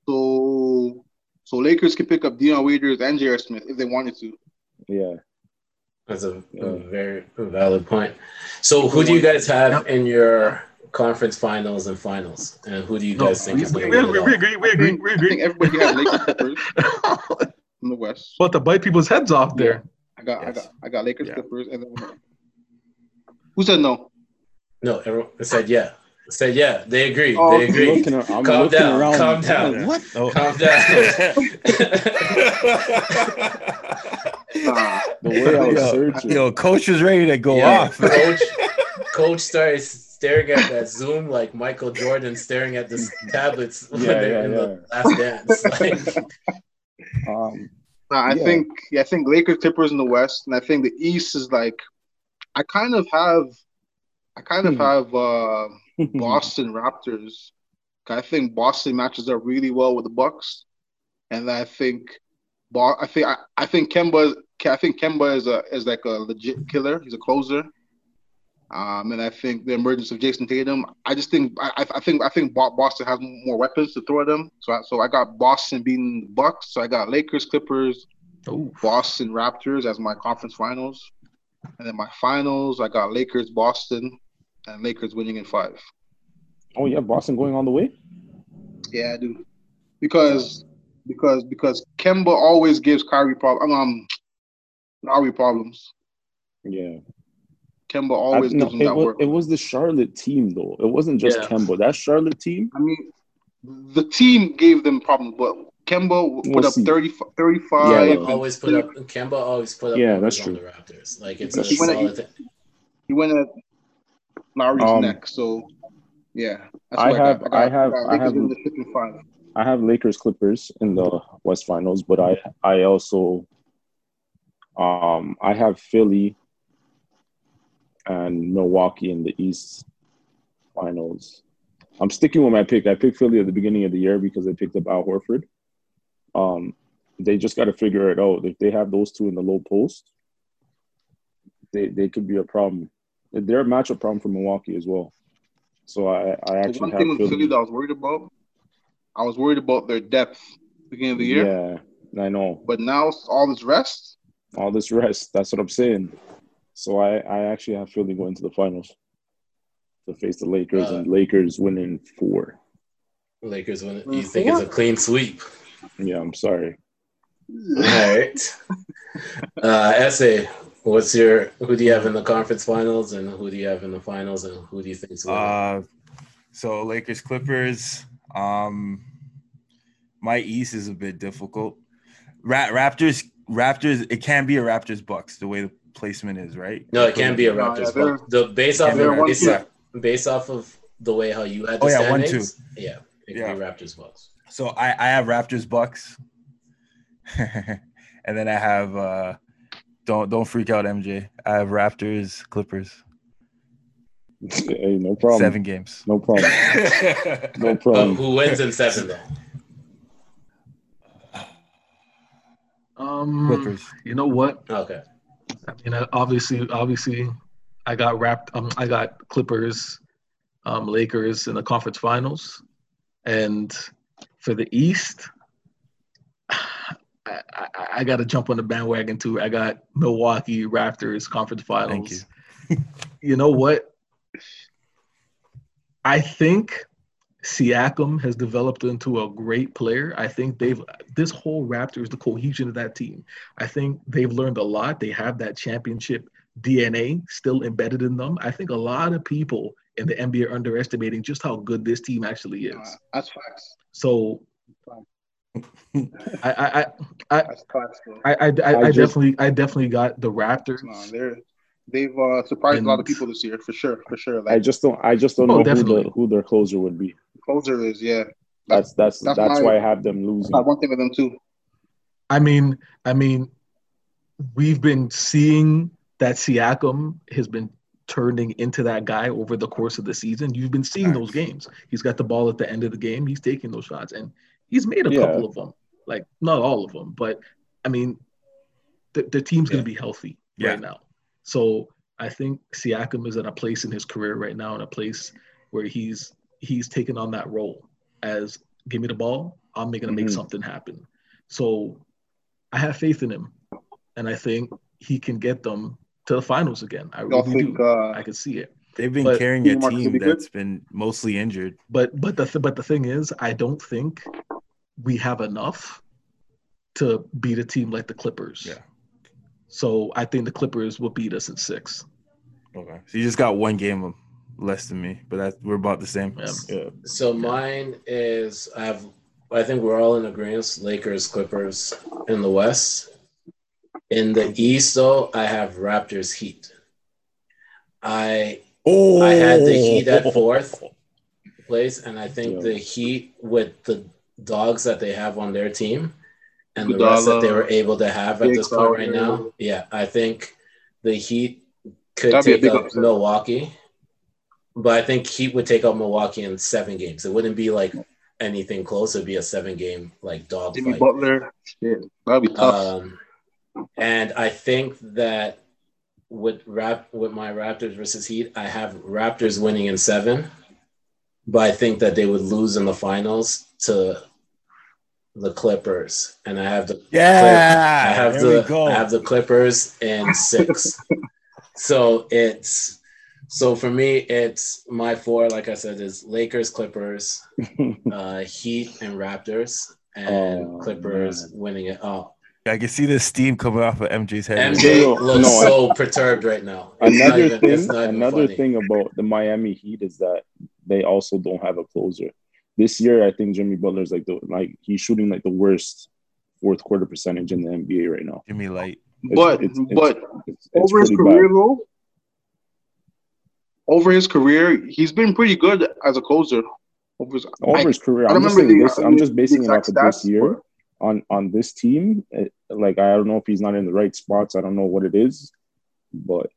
So so Lakers can pick up Dion Waiters and J.R. Smith if they wanted to. Yeah. That's a, a mm. very valid point. So, who do you guys have in your conference finals and finals, and who do you No, guys think we, is we, going to we, win? we it all? agree. We agree. We I think agree. everybody has Lakers (laughs) Clippers in the West. About to bite people's heads off there. I got I got I got Lakers Yeah. Clippers and then who said no? No, everyone said yeah. Said yeah. They agree. Oh, they agree. Looking, Calm down, around. calm down. I'm What? Oh. Calm (laughs) down. Nah. (laughs) The way I was Yo, searching. yo, coach was ready to go Yeah, off. Coach, (laughs) coach started staring at that Zoom like Michael Jordan staring at the tablets when Yeah, they're yeah, in the last dance. Like, Um, Nah, I Yeah. think yeah, I think Lakers Clippers in the West, and I think the East is like I kind of have I kind of Hmm. have uh (laughs) Boston Raptors. I think Boston matches up really well with the Bucks, and I think, Bo- I think I, I think Kemba I think Kemba is a is like a legit killer. He's a closer. Um, and I think the emergence of Jayson Tatum. I just think I, I- think I think Boston has more weapons to throw at them. So I, so I got Boston beating the Bucks. So I got Lakers, Clippers, Oh, Boston Raptors as my conference finals. And then my finals, I got Lakers, Boston, and Lakers winning in five. oh yeah, Boston going on the way. Yeah, I do. Because because because Kemba always gives Kyrie problem um Kyrie problems. Yeah. Kemba always I- no, gives him it, that was, work. it was the Charlotte team though. It wasn't just Yeah. Kemba. That Charlotte team. I mean, the team gave them problems, but Kemba put We'll up see. 30, 35. Yeah, yeah. Always put up. Kemba always put up. Yeah, numbers that's on true. the Raptors. Like it's a That's true. solid thing. He went at Lowry's Um, neck. So, yeah. I have-. I have- I Lakers have- winning the ship in. I have Lakers Clippers in the West Finals, but I I also um I have Philly and Milwaukee in the East Finals. I'm sticking with my pick. I picked Philly at the beginning of the year because they picked up Al Horford. Um, they just got to figure it out. If they have those two in the low post, they they could be a problem. They're a matchup problem for Milwaukee as well. So I I The actually one have thing with Philly. Philly that I was worried about, I was worried about their depth beginning of the year. Yeah, I know. But now all this rest, all this rest. That's what I'm saying. So I, I actually have Philly going to the finals to face the Lakers, and Lakers winning four. Lakers win. You think it's a clean sweep? Yeah, I'm sorry. All right. (laughs) Uh, SA. What's your? Who do you have in the conference finals, and who do you have in the finals, and who do you think's winning? Uh, so Lakers Clippers. Um, my East is a bit difficult. Ra- Raptors Raptors. It can be a Raptors Bucks the way the placement is, right? no, it can be a No, yeah, Raptors. they're- the based off of one, based, off, based off of the way how you had the Oh, yeah, one, standings, yeah, it can Yeah. be Raptors Bucks. So I, I have Raptors Bucks, (laughs) and then I have uh, don't don't freak out MJ. I have Raptors Clippers. hey, no problem. Seven games. No problem. (laughs) No Uh, problem. who wins in seven though? Um, Clippers. You know what? Okay. I mean, obviously, obviously, I got wrapped. Um, I got Clippers, um, Lakers in the conference finals, and for the East, I, I, I got to jump on the bandwagon too. I got Milwaukee Raptors conference finals. Thank you. (laughs) you know what? I think Siakam has developed into a great player. I think they've this whole Raptors, the cohesion of that team. I think they've learned a lot. They have that championship DNA still embedded in them. I think a lot of people in the NBA are underestimating just how good this team actually is. Uh, that's facts. So I I I That's facts, bro. I, I, I, I I definitely I definitely got the Raptors. No, they're they've uh, surprised a lot of people this year for sure, for sure. I just don't. I just don't Oh, know who, the, who their closer would be. closer is yeah. That's that's That's that's, my- why I have them losing. That's one thing with them too. I mean, I mean, we've been seeing that Siakam has been turning into that guy over the course of the season. You've been seeing those games. He's got the ball at the end of the game. He's taking those shots, and he's made a Yeah. couple of them. Like not all of them, but I mean, the, the team's going to be healthy Yeah. right now. So I think Siakam is at a place in his career right now, in a place where he's he's taken on that role as give me the ball, I'm going to make Mhm. something happen. So I have faith in him, and I think he can get them to the finals again. I Y'all really think do. uh, I can see it. They've been But carrying a team be good? that's been mostly injured. But but the th- but the thing is, I don't think we have enough to beat a team like the Clippers. Yeah. So I think the Clippers will beat us in six. Okay. So you just got one game less than me, but that we're about the same. Yeah. Yeah. So mine is I have I think we're all in agreement. Lakers, Clippers in the West. In the East, though, I have Raptors, Heat. I Oh, I had the Heat at oh. fourth place, and I think Yeah. the Heat with the dogs that they have on their team and the rest that they were able to have at this point right now. Yeah, I think the Heat could That'd take out upset. Milwaukee, but I think Heat would take out Milwaukee in seven games. It wouldn't be like anything close. It'd be a seven game like dog Jimmy fight. Butler, shit, that'd be tough. Um, and I think that with rap with my Raptors versus Heat, I have Raptors winning in seven, but I think that they would lose in the finals to the Clippers, and I have the Yeah, I have there the we go. I have the Clippers in (laughs) six. so it's so for me, it's my four. Like I said, is Lakers, Clippers, (laughs) uh, Heat, and Raptors, and Oh, Clippers man. winning it. all. I can see the steam coming off of MJ's head. MJ No, looks no, I- so perturbed right now. It's another even- thing, another funny. thing about the Miami Heat is that they also don't have a closer. This year, I think Jimmy Butler's like the like he's shooting like the worst fourth quarter percentage in the NBA right now. Jimmy Light. It's- but it's- it's- but It's, it's over his career bad. though, over his career, he's been pretty good as a closer. Over his, Over I- his career, I I'm just remember the- this. I'm just basing it off of this year but- on on this team. It- like I don't know if he's not in the right spots. I don't know what it is, but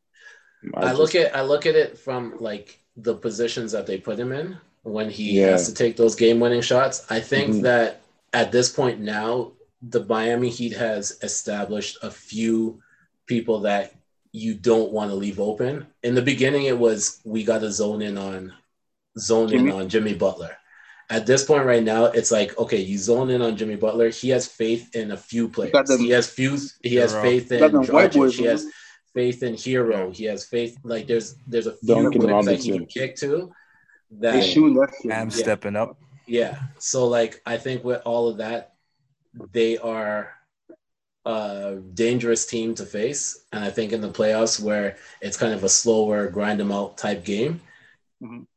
I just- look at I look at it from like the positions that they put him in when he Yeah. has to take those game winning shots. I think Mhm. that at this point now, the Miami Heat has established a few people that you don't want to leave open. In the beginning, it was we got to zone in on zone Jimmy? in on Jimmy Butler. At this point right now, it's like okay, you zone in on Jimmy Butler. He has faith in a few players. them- he has few. He has Herro. faith in got Dragic. boys, He has faith in Herro. He has faith. Like there's there's a few Duncan players that he can kick to. They That shooting that shit. Am Yeah. stepping up. yeah. So like I think with all of that, they are a dangerous team to face. And I think in the playoffs where it's kind of a slower grind them out type game, Mhm.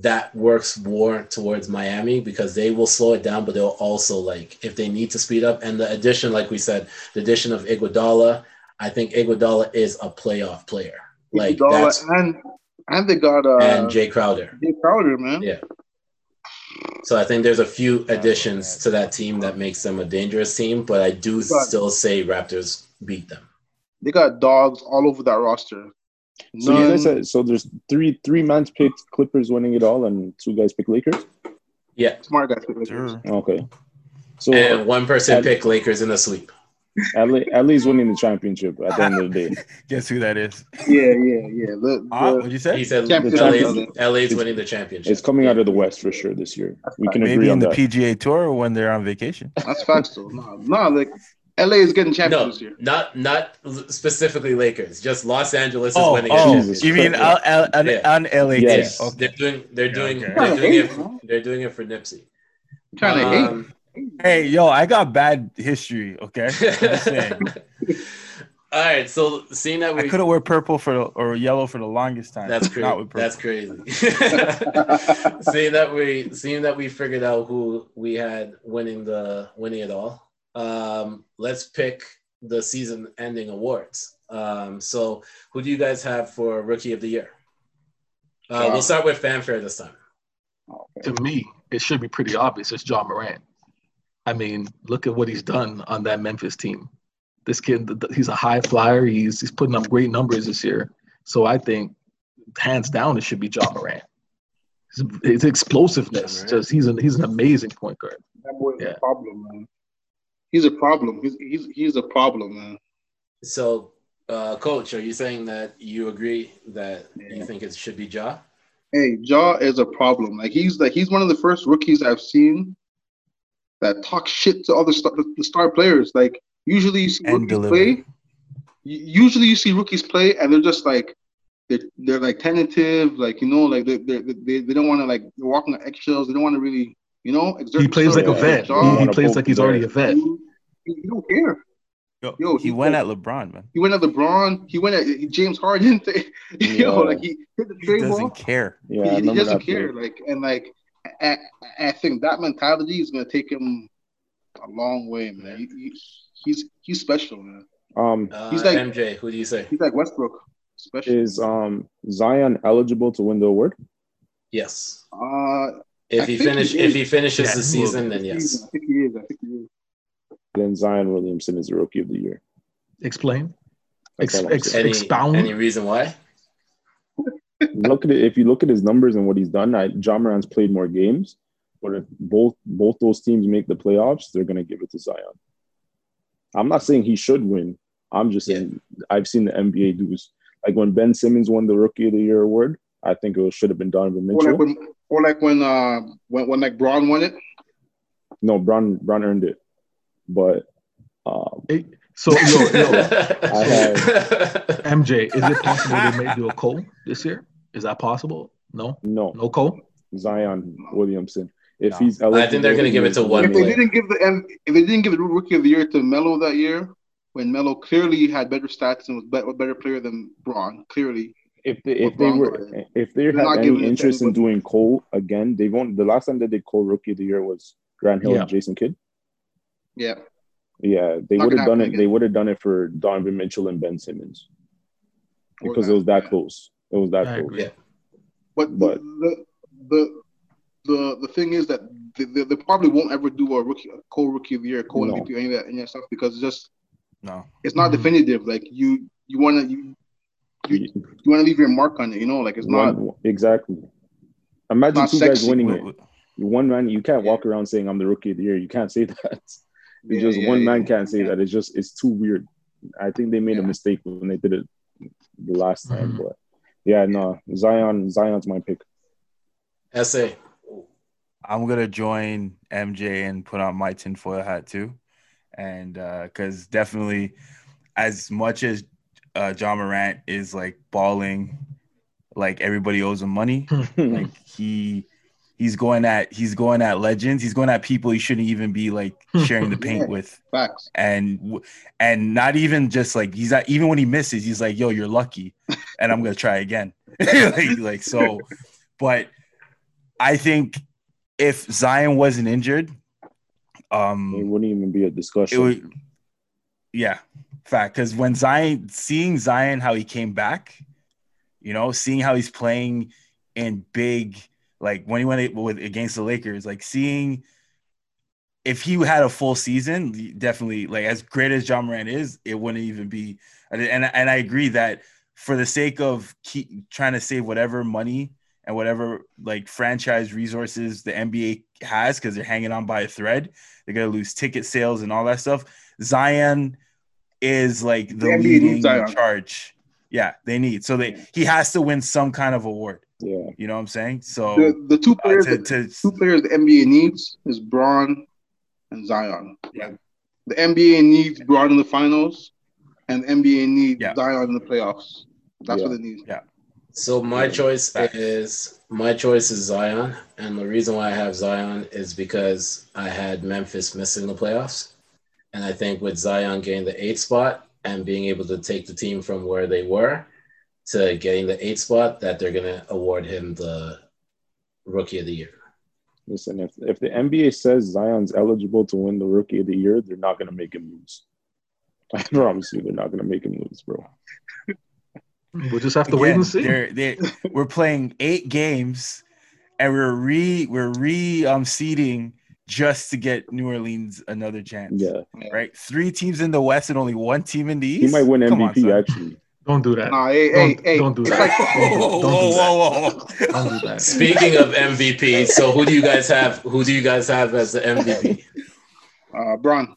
that works more towards Miami because they will slow it down, but they'll also like if they need to speed up. And the addition, like we said, the addition of Iguodala, I think Iguodala is a playoff player. Like Iguodala that's and and they got uh and Jae Crowder. Jae Crowder, man. Yeah. So I think there's a few additions yeah. to that team that makes them a dangerous team, but I do Got- still say Raptors beat them. They got dogs all over that roster. So you None- guys said, so there's three three man's picked Clippers winning it all, and two guys pick Lakers. Yeah, smart guys. pick Lakers. Sure. Okay. So and one person and- picked Lakers in a sweep. LA, least winning the championship at the end of the day. (laughs) Guess who that is? Yeah, yeah, yeah. The, Ah, the, what'd you say? He said Champions LA's, League. LA's winning the championship. It's coming out of the West for sure this year. We can agree Maybe on in the that. PGA Tour or when they're on vacation. that's facts though. No, no, like LA is getting champions No, this year. not not specifically Lakers. Just Los Angeles is Oh, winning. oh, a Jesus you mean Christ. L- L- Yeah. on LA? Yes. team. Okay. They're doing. They're Yeah, doing. okay. They're doing it. For, they're doing it for Nipsey. I'm trying to hate. Hey, yo, I got bad history. Okay, I'm just saying. (laughs) all right. So seeing that I we could have wear purple for the, or yellow for the longest time. That's crazy. Not. That's crazy. seeing that we seeing that we figured out who we had winning the winning it all. Um, let's pick the season ending awards. Um, so who do you guys have for rookie of the year? Uh, Ja. we'll start with fanfare this time. To me, it should be pretty obvious. It's Ja Morant. I mean, look at what he's done on that Memphis team. This kid, th- th- he's a high flyer. He's he's putting up great numbers this year. So I think, hands down, it should be Ja Morant. His, his explosiveness, Morant. just he's an he's an amazing point guard. That boy's Yeah. a problem, man. He's a problem. He's he's he's a problem, man. So, uh, coach, are you saying that you agree that you think it should be Ja? Hey, Ja is a problem. Like he's like he's one of the first rookies I've seen that talk shit to other star, the star players. Like usually you see And rookies deliver. play. Usually you see rookies play and they're just like they're, they're like tentative, like you know, like they they they, they don't want to like they're walking on eggshells. They don't want to really you know exert He plays like a vet. He, he plays like he's the already a vet. he, he don't care. Yo, Yo, he he- went at LeBron, man. He went at LeBron. He went at James Harden. (laughs) Yeah. Yo, like he hit the He trade ball. doesn't care. Yeah, he, he doesn't care. play. Like and like, I, I I think that mentality is gonna take him a long way, man. He, he, he's he's special, man. Um, Uh, He's like- MJ. Who do you say? He's like Westbrook, special. is um Zion eligible to win the award? Yes. uh, If I he finish, he if he finishes Yeah, the season, then yes. I think he is. I think he is. Then Zion Williamson is the rookie of the year. Explain. That's Ex- ex- Any Expound. any reason why? Look at it. If you look at his numbers and what he's done, I, Ja Morant's played more games. But if both both those teams make the playoffs, they're gonna give it to Zion. I'm not saying he should win. I'm just saying I've seen the NBA do this. Like when Ben Simmons won the Rookie of the Year award, I think it should have been Donovan Or Mitchell. like when, or like when uh when when like Braun won it. no, Braun Braun earned it, but um, Hey, So yo, yo, (laughs) I have MJ, is it possible they may do a Cole this year? Is that possible? No, no no Cole. Zion Williamson. If No. he's I think they're gonna give it to one If they didn't give the M- if they didn't give the Rookie of the Year to Melo that year, when Melo clearly had better stats and was be- a better player than Braun, clearly. if they if What they were if they They're not had any interest in doing Cole again, they've only the last time that they did Cole Rookie of the Year was Grant Hill Yeah. and Jason Kidd. Yeah. Yeah, they would have done it. again. They would have done it for Donovan Mitchell and Ben Simmons because that, it was that yeah. close. It was that cool. Yeah. But, But- the, the the the thing is that they, they, they probably won't ever do a rookie, a co-rookie of the year, co No. MVP, any of that, any of that stuff because it's just No. it's not Mhm. definitive. Like you you want to you you, you want to leave your mark on it. You know, like it's not exactly. Imagine not two guys winning Wait, it. One man, you can't Yeah. walk around saying I'm the Rookie of the Year. You can't say (laughs) that. It's Yeah, just yeah, one yeah. man can't say that. It's just it's too weird. I think they made a mistake when they did it the last time, Mhm. but yeah, no, Zion, Zion's my pick. SA. I'm gonna join MJ and put on my tinfoil hat too, and because definitely, as much as uh, Ja Morant is like balling, like everybody owes him money. (laughs) like he he's going at he's going at legends. He's going at people he shouldn't even be like (laughs) sharing the paint Yeah. with, facts. and and not even just like he's not even when he misses, he's like, "Yo, you're lucky," and I'm gonna try again. (laughs) like, like so, but I think if Zion wasn't injured, um it wouldn't even be a it discussion. would, yeah, fact. Because when Zion, seeing Zion how he came back, you know, seeing how he's playing in big, like when he went with against the Lakers, like seeing if he had a full season, definitely like as great as Ja Morant is, it wouldn't even be. And and I agree that for the sake of keep trying to save whatever money and whatever like franchise resources the NBA has because they're hanging on by a thread. They're gonna lose ticket sales and all that stuff. Zion is like the, The leading charge. Yeah, they need so they he has to win some kind of award. Yeah. You know what I'm saying? So The, the two uh, players, to, the to two players the NBA needs is Braun and Zion. Yeah. The NBA needs Braun in the finals, and the NBA needs Yeah. Zion in the playoffs. That's what it needs. Yeah. So my Yeah, choice is my choice is Zion, and the reason why I have Zion is because I had Memphis missing the playoffs, and I think with Zion getting the eighth spot and being able to take the team from where they were to getting the eighth spot, that they're gonna award him the Rookie of the Year. Listen, if if the NBA says Zion's eligible to win the Rookie of the Year, they're not gonna make him lose. (laughs) I promise you, they're not gonna make him lose, bro. We'll just have to wait and see. They're, they we're playing eight games, and we're re we're re um seeding just to get New Orleans another chance. Yeah, Right. Three teams in the West and only one team in the East. he might win Come on, MVP actually. Don't do that. Nah, hey, Don't, hey, hey. don't do it's that. like- Don't, Whoa, don't do that. whoa, whoa, whoa. Don't do that. Speaking of MVP, so who do you guys have? Who do you guys have as the MVP? uh, Braun.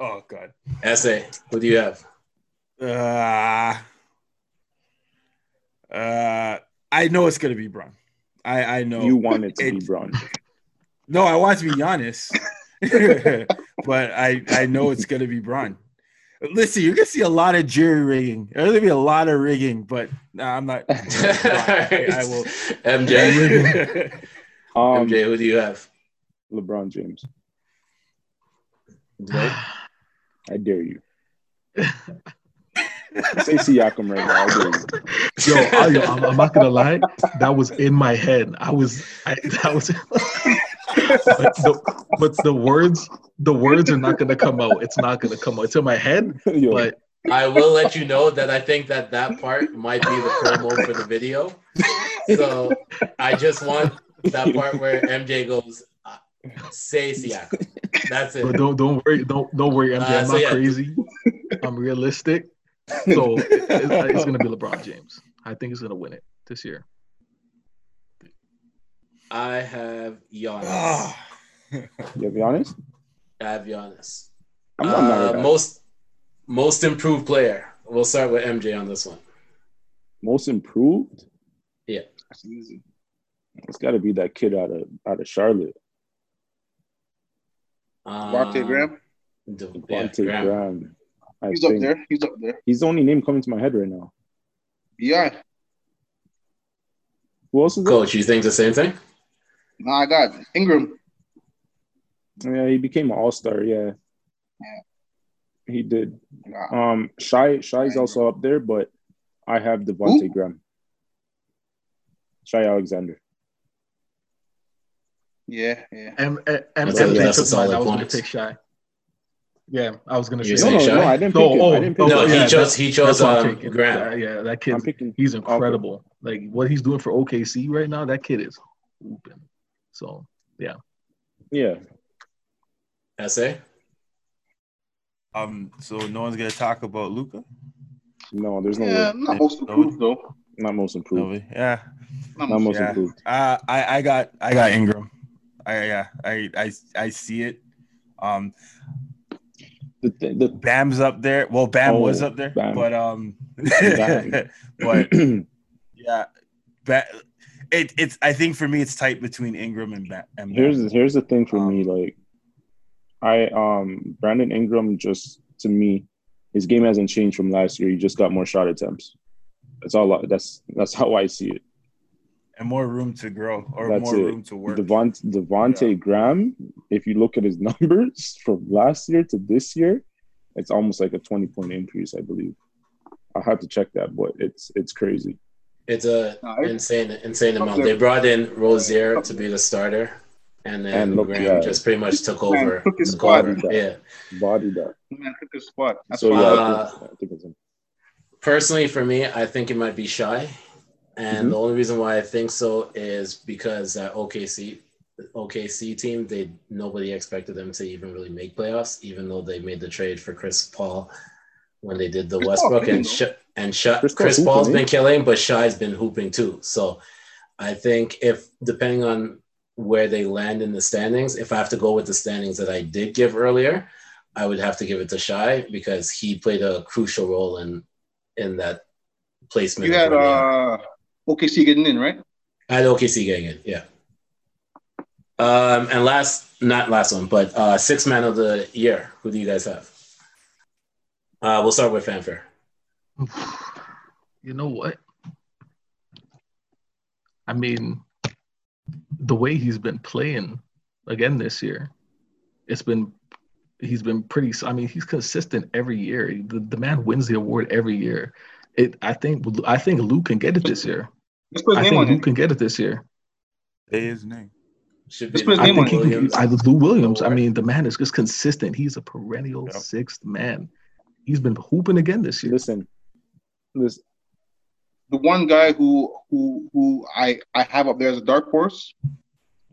Oh god. SA. Who do you have? Uh, uh, I know it's gonna be Braun. I I know. You want it to be It- Braun. No, I want it to be Giannis, (laughs) but I I know it's gonna be Braun. Listen, you're gonna see a lot of jury rigging. There's gonna be a lot of rigging, but nah, I'm not. I, (laughs) I will. MJ. (laughs) Um, MJ, who do you have? LeBron James. Dwight? I dare you. (laughs) Say Siakam right now. I dare you. Yo, I, I'm, I'm not gonna lie. That was in my head. I was. I, that was. But, the, but the words, the words are not gonna come out. It's not gonna come out. It's in my head. (laughs) Yo, But I will let you know that I think that that part might be the promo for the video. So I just want that part where MJ goes, uh, "Say Siakam." That's it. but it. don't don't worry. Don't don't worry, MJ. Uh, I'm so not yeah. crazy. I'm realistic. So it, it- it's gonna be LeBron James. I think he's gonna win it this year. I have Giannis. Ah. you have Giannis? I have Giannis. I'm not mad Uh, at most most improved player. We'll start with MJ on this one. Most improved? That's easy. It's got to be that kid out of out of Charlotte, Devontae Um, Graham. De- yeah, Graham. Graham. I He's up there. He's up there. he's the only name coming to my head right now. Yeah. Who else is there? Coach, you think the same thing? Nah, I got Ingram. Yeah, he became an all star. Yeah. Yeah. he did. Nah. Um, Shai Shai's also up there, but I have Devontae Who? Graham. Shai Alexander. Yeah, yeah. M- M- That's MJ a- that's a took mine. I was gonna point. take Shai. Yeah, I was gonna You say. No, no, no, I didn't No, pick him. oh, I didn't oh, pick No, him. he yeah, chose he chose That's what I'm um, taking. Graham. Yeah, yeah, that kid, he's incredible. Like what he's doing for OKC right now, that kid is hooping. So Yeah, Yeah. SA. Um. So no one's gonna talk about Luka. no, there's no Yeah, way. not most improved though. Not most improved. Nobody. Yeah. Not Not most most Yeah. improved. Uh, I I got I got Ingram. I yeah I I I see it. Um, The, the Bam's up there. Well, Bam Oh, was up there, Bam. but um, Bam. (laughs) but (clears throat) yeah, ba- it it's I think for me it's tight between Ingram and Bam. And here's here's the thing for Um, me. Like, I um Brandon Ingram just to me, his game hasn't changed from last year. He just got more shot attempts. That's all. That's that's how I see it. and more room to grow or That's more it. room to work. Devont Devontae Graham, if you look at his (laughs) numbers from last year to this year, it's almost like a 20 point increase, I believe. I have to check that, but it's it's crazy. It's a Nah, it- insane, insane amount. there. They brought in Rozier to be the starter, and then And look, Graham yeah. just pretty much took Man, over. took his took spot. over. Yeah. Body that. Man, took his spot. That's so fine. yeah, Uh, I think, I think. Personally, for me, I think it might be Shai, and Mhm. the only reason why I think so is because that OKC, OKC team, they nobody expected them to even really make playoffs, even though they made the trade for Chris Paul when they did the Chris Westbrook came, and though. Sha- and Sha- Chris Chris, Paul's Paul's hooping, been killing, but Shai's been hooping too. So I think if depending on where they land in the standings, if I have to go with the standings that I did give earlier, I would have to give it to Shai because he played a crucial role in in that placement. You of had where they are. uh, OKC getting in, right? I had OKC getting in, yeah. Um, and last, not last one, but uh, six man of the year. Who do you guys have? Uh, we'll start with fanfare. You know what? I mean, the way he's been playing again this year, it's been he's been pretty. I mean, he's consistent every year. The, the man wins the award every year. It. I think. I think Luke can get it this year. Let's put his I name think on Luke it. can get it this year. Say his name. Should Let's be put his I name think on he it. can. Williams. I, Lou Williams. I mean, the man is just consistent. He's a perennial Yep. sixth man. He's been hooping again this year. Listen, listen. The one guy who who who I I have up there as a dark horse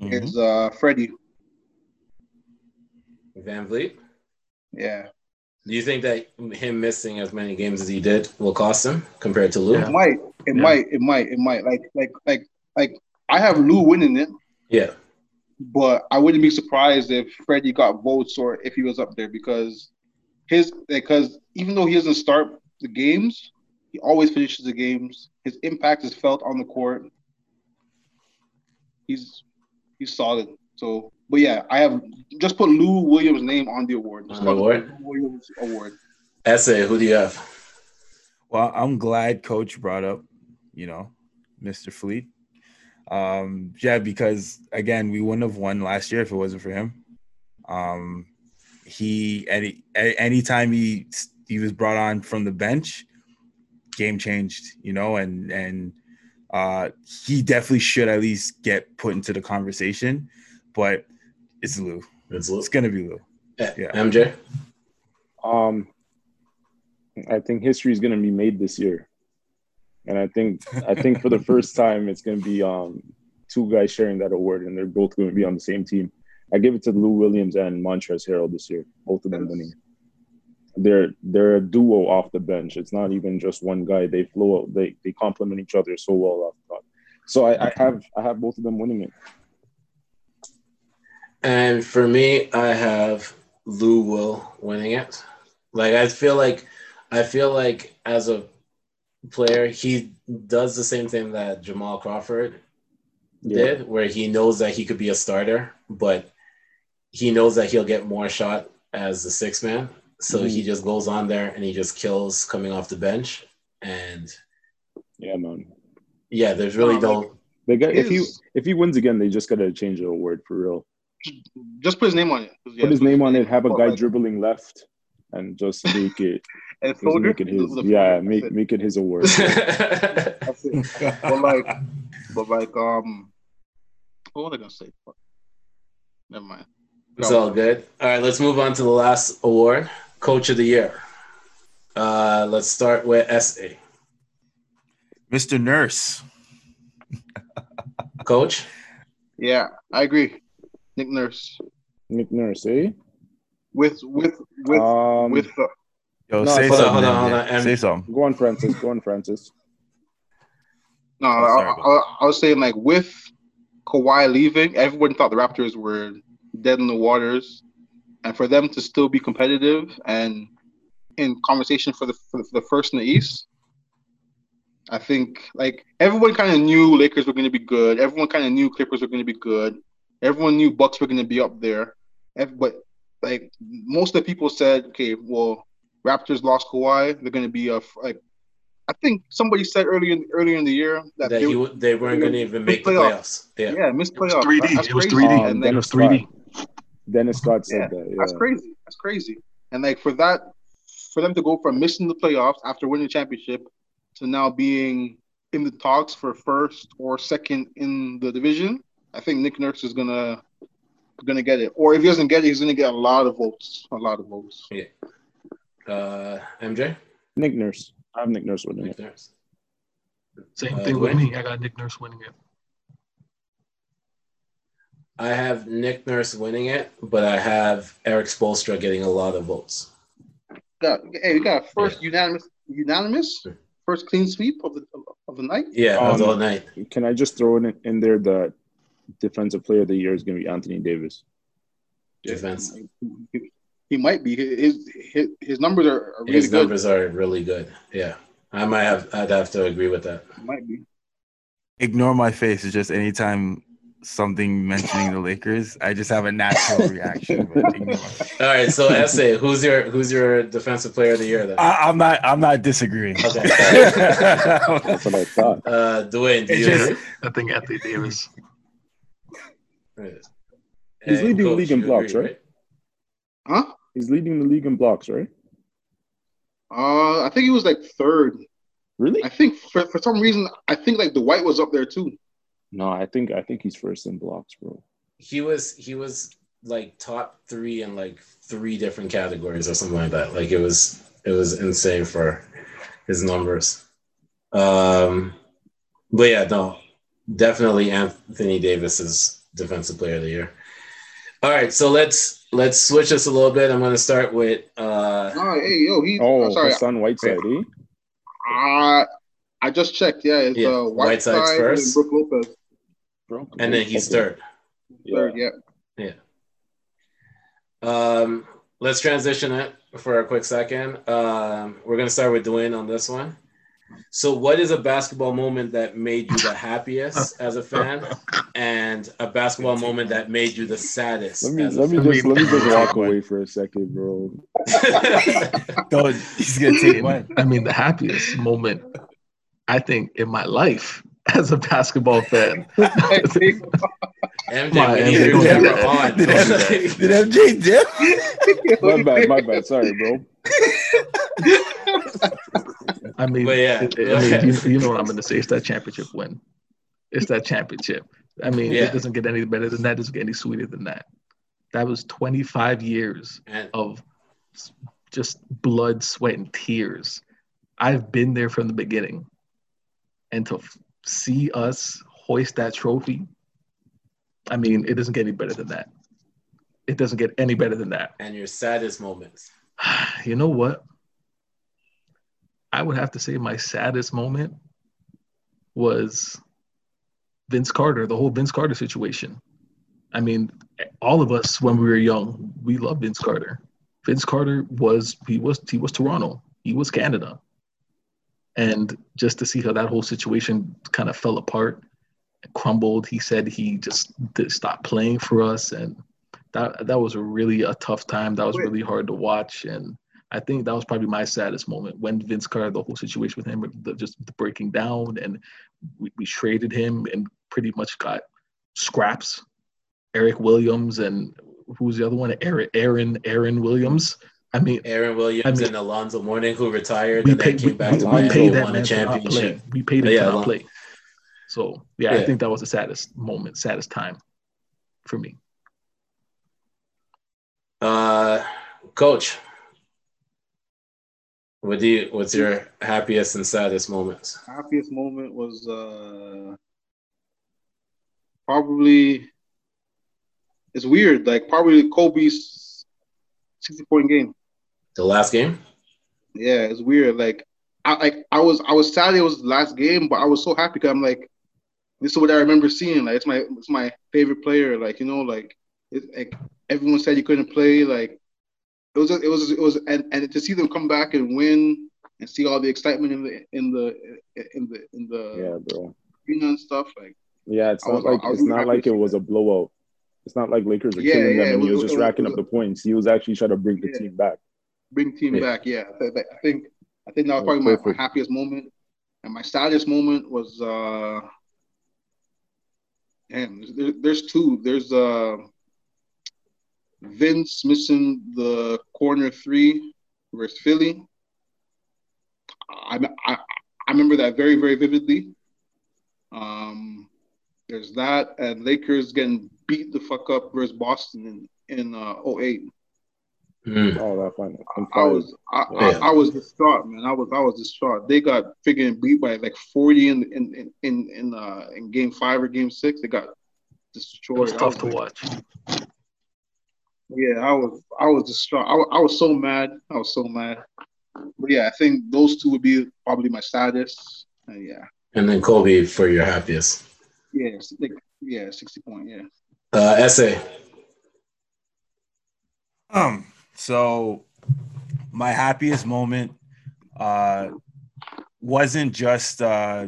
Mhm. is uh Freddie. VanVleet. Yeah, Do you think that him missing as many games as he did will cost him compared to Lou? Yeah. it might, it Yeah. might, it might, it might. Like like like like I have Lou winning it, Yeah. but I wouldn't be surprised if Freddie got votes or if he was up there because his because even though he doesn't start the games, he always finishes the games. His impact is felt on the court. He's he's solid. So, but yeah, I have just put Lou Williams' name on the award. Just On the award? Lou Williams Award. SA, who do you have? Well, I'm glad Coach brought up, you know, Mr. Fleet. Um, yeah, because again, we wouldn't have won last year if it wasn't for him. Um, he any a- anytime he he was brought on from the bench, game changed, you know, and and uh, he definitely should at least get put into the conversation. But it's Lou. It's Lou. It's gonna be Lou. Eh, yeah. MJ. Um, I think history is going to be made this year, and I think I think for the first (laughs) time it's going to be um two guys sharing that award, and they're both going to be on the same team. I give it to Lou Williams and Montrezl Harrell this year, both of them winning. They're they're a duo off the bench. It's not even just one guy. They flow. They they complement each other so well off the top. So I, I have I have both of them winning it. And for me, I have Lou Will winning it. Like I feel like I feel like as a player, he does the same thing that Jamal Crawford Yeah. did, where he knows that he could be a starter, but he knows that he'll get more shot as the six man. So Mhm. he just goes on there and he just kills coming off the bench. And Yeah, man. yeah, there's really No, no They got if he if he wins again, they just got to change the award for real. Just put his name on it. Yeah, Put his name on it. Have a guy dribbling left, and just (laughs) make it. and just Folger, make it his. the- the- Yeah, make it. make it his award. (laughs) That's it. But like, but like, um, what was I gonna say? Never mind. It's all good. All right, let's move on to the last award, Coach of the Year. Uh, let's start with SA. Mr. Nurse. Coach, Yeah, I agree. Nick Nurse Nick Nurse, eh? with with with um, with uh, Yo, No, say hold on, something. hold on, hold on. Say something. go on, Francis. Go on, Francis. no, Oh, sorry I, about I, I was saying like with Kawhi leaving, everyone thought the Raptors were dead in the waters, and for them to still be competitive and in conversation for the for the, for the first in the East. I think like everyone kind of knew Lakers were going to be good. Everyone kind of knew Clippers were going to be good. Everyone knew Bucks were going to be up there. But like most of the people said, okay, well, Raptors lost Kawhi. They're going to be a f- like. I think somebody said earlier in, earlier in the year that, that they, he, they weren't going to even make the Playoffs. playoffs. Yeah. yeah missed It playoffs. 3D. It was 3D. Um, And, like, It was 3D. Dennis Scott said Yeah, that. That's crazy. That's crazy. And like for that, for them to go from missing the playoffs after winning the championship to now being in the talks for first or second in the division, I think Nick Nurse is gonna gonna get it. Or if he doesn't get it, he's gonna get a lot of votes. A lot of votes. Yeah. Uh, MJ? Nick Nurse. I have Nick Nurse winning Nick it. Nurse. Same Uh, thing with me. I got Nick Nurse winning it. I have Nick Nurse winning it, but I have Erik Spoelstra getting a lot of votes. Got hey, we got first unanimous unanimous first clean sweep of the of the night. Yeah, of the Um, whole night. Can I just throw in in there that defensive player of the year is going to be Anthony Davis? Defense. He, he might be. His his, his numbers are, are really His good. numbers are really good. Yeah, I might have. I'd have to agree with that. Might be. Ignore my face. It's just anytime something mentioning the Lakers, I just have a natural (laughs) reaction. All right, so SA. Who's your Who's your defensive player of the year then? I, I'm not. I'm not disagreeing. Okay. (laughs) That's what I thought. Uh, Dwayne, do you just- agree? I think Anthony Davis. He's And leading the league in blocks, agree, right? Huh? He's leading the league in blocks, right? Uh, I think he was like third. Really? I think for, for some reason, I think like the White was up there too. No, I think I think he's first in blocks, bro. He was he was like top three in like three different categories or something like that. Like it was it was insane for his numbers. Um, but yeah, no, definitely Anthony Davis is defensive player of the year. All right, so let's let's switch this a little bit. I'm gonna start with uh Oh, hey, yo, he. Oh, I'm sorry. Hassan Whiteside, eh? Uh, I just checked. Yeah, it's Yeah, uh, Whiteside's Whiteside and first. Brook Lopez Bro. and then he's Okay. third. third. Yeah. Um, let's transition it for a quick second. Um, we're gonna start with Dwayne on this one. So, what is a basketball moment that made you the happiest as a fan, and a basketball moment that made you the saddest? Let me as a let me fan? just let me just walk (laughs) away for a second, bro. (laughs) Don't, he's gonna take one. I mean, the happiest moment, I think, in my life (laughs) as a basketball fan. (laughs) (laughs) MJ, Come on, we MJ, your don't do camera that. on. Did, Don't MJ, did MJ dip? My bad, my bad. Sorry, bro. I mean, But yeah, it- go it- I mean, you, you know what I'm going to say? It's that championship win. It's that championship. I mean, Yeah. it doesn't get any better than that. Doesn't get any sweeter than that. That was 25 years And of just blood, sweat, and tears. I've been there from the beginning, and to f- see us hoist that trophy, I mean, it doesn't get any better than that. It doesn't get any better than that. and your saddest moments. (sighs) you know what? I would have to say my saddest moment was Vince Carter, the whole Vince Carter situation. I mean, all of us when we were young, we loved Vince Carter. Vince Carter was he was he was Toronto. He was Canada. And just to see how that whole situation kind of fell apart and crumbled, he said he just did, stopped playing for us and that that was really a tough time. That was really hard to watch, and I think that was probably my saddest moment when Vince Carter, the whole situation with him, the, just the breaking down, and we, we traded him and pretty much got scraps. Eric Williams and who's the other one? Aaron Aaron Aaron Williams. I mean, Aaron Williams I mean- and Alonzo Mourning, who retired we and then paid came we, back to we Miami paid and that won a man play. championship. We paid him Yeah, to not play. So yeah, Yeah. I think that was the saddest moment, saddest time for me. Uh, Coach, what do you? What's your happiest and saddest moments? Happiest moment was uh probably it's weird. Like probably Kobe's sixty point game. The last game. Yeah, it's weird. Like I like I was I was sad it was the last game, but I was so happy because I'm like, this is what I remember seeing. Like it's my it's my favorite player. Like you know, like it's like everyone said he couldn't play. Like it was it was it was and, and to see them come back and win and see all the excitement in the in the in the in the Yeah, bro. arena and stuff. Like Yeah, it's I was- not like it's not like it was a blowout. It's not like Lakers were Yeah, killing yeah, them and it he was was- just was- racking it up the points. He was actually trying to bring the Yeah. team back. bring team back. Yeah, I, th- I think I think that was probably my, my happiest moment, and my saddest moment was uh, damn. There, there's two. There's uh, Vince missing the corner three versus Philly. I, I I remember that very very vividly. Um, there's that, and Lakers getting beat the fuck up versus Boston in in uh, 08. Hmm. Oh, that final. in I was I, I, I was distraught, man. I was I was distraught. They got freaking beat by like forty in in in in, in uh in game five or game six. They got It destroyed. was I tough to like- watch. Yeah, I was I was distraught. I, I was so mad. I was so mad. But yeah, I think those two would be probably my saddest. And yeah, And then Kobe for your happiest. yeah, like, yeah, sixty point. Yeah, Uh, SA. Um, so my happiest moment uh wasn't just uh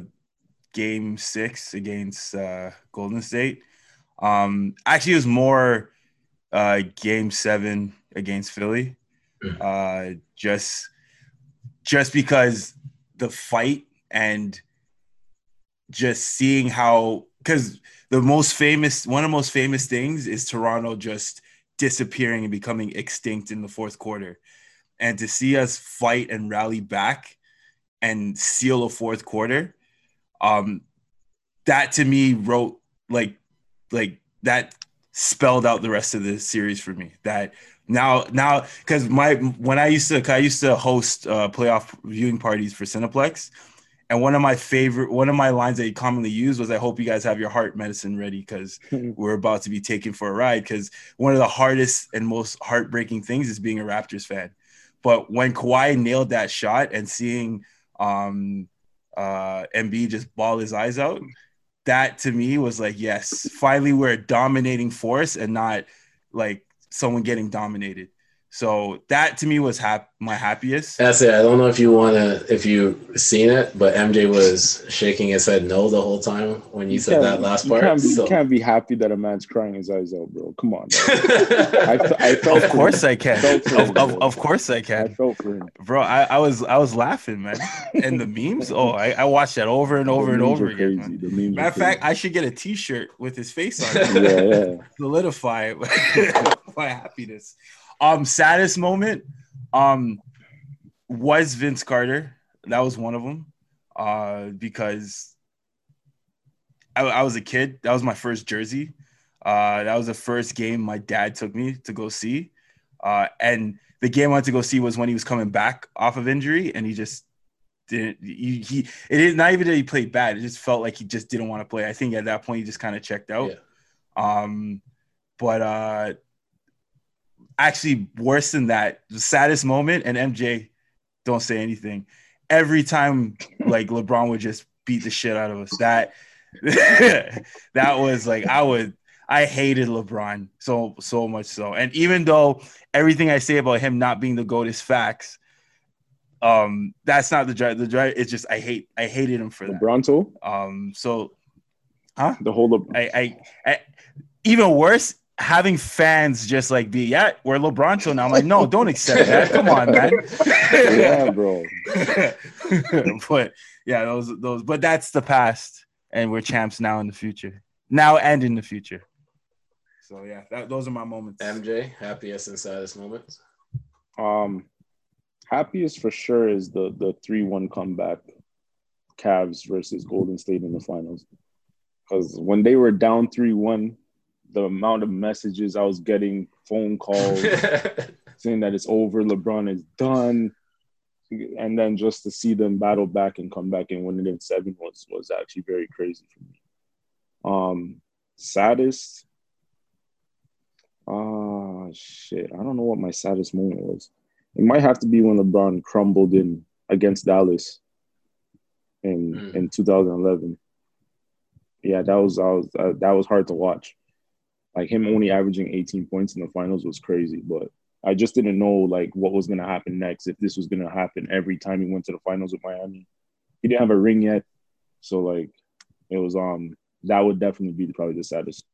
game six against uh Golden State. Um actually it was more uh game seven against Philly. Uh just just because the fight and just seeing how because the most famous one of the most famous things is Toronto just disappearing and becoming extinct in the fourth quarter. And to see us fight and rally back and seal a fourth quarter, um, that to me wrote like like that spelled out the rest of the series for me. That now now because my when I used to I used to host uh, playoff viewing parties for Cineplex. And one of my favorite, one of my lines that he commonly used was, "I hope you guys have your heart medicine ready because (laughs) we're about to be taken for a ride." Because one of the hardest and most heartbreaking things is being a Raptors fan. But when Kawhi nailed that shot and seeing um, uh, Embiid just ball his eyes out, that to me was like, yes, finally we're a dominating force and not like someone getting dominated. So that to me was hap- my happiest. That's it. I don't know if you want to, if you seen it, but MJ was shaking his head no the whole time when you, said that last you part. Can't be, so. You can't be happy that a man's crying his eyes out, bro. Come on. (laughs) I, I felt Of course him. I can. Felt Of, of, of course I I can. felt for him. Bro, I, I was I was laughing, man. And the memes, oh, I, I watched that over and over The and memes over are again. Crazy. Man. The memes Matter of fact, I should get a T-shirt with his face on it. yeah, yeah. (laughs) solidify (laughs) my happiness. Um, saddest moment, um, was Vince Carter. That was one of them. Uh, because I, I was a kid. That was my first jersey. Uh, that was the first game my dad took me to go see. Uh, and the game I went to go see was when he was coming back off of injury, and he just didn't. He, he it is not even that he played bad. It just felt like he just didn't want to play. I think at that point he just kind of checked out. Yeah. Um, but uh, actually worse than that, the saddest moment, and MJ, don't say anything. Every time, like LeBron would just beat the shit out of us. That (laughs) that was like I would. I hated LeBron so so much so, and even though everything I say about him not being the goat is facts, um, that's not the drive. The drive is just I hate I hated him for that. LeBronto, Um, so huh? the whole Le- I, I, I even worse, having fans just like be, yeah, we're LeBron so now. I'm like, no, don't accept that. Come on, man. (laughs) yeah, bro. (laughs) but yeah, those those but that's the past and we're champs now in the future. Now and in the future. So yeah, that, those are my moments. MJ, happiest and saddest moments. Um, happiest for sure is the the three one comeback, Cavs versus Golden State in the finals. Because when they were down three one, the amount of messages I was getting, phone calls (laughs) saying that it's over, LeBron is done, and then just to see them battle back and come back and win it in seven was was actually very crazy for me. Um, saddest. Ah, shit. I don't know what my saddest moment was. It might have to be when LeBron crumbled in against Dallas in Mm. in 2011. Yeah, that was, I was uh, that was hard to watch. Like him only averaging 18 points in the finals was crazy, but I just didn't know like what was gonna happen next. If this was gonna happen every time he went to the finals with Miami, he didn't have a ring yet, so like it was um that would definitely be probably the saddest.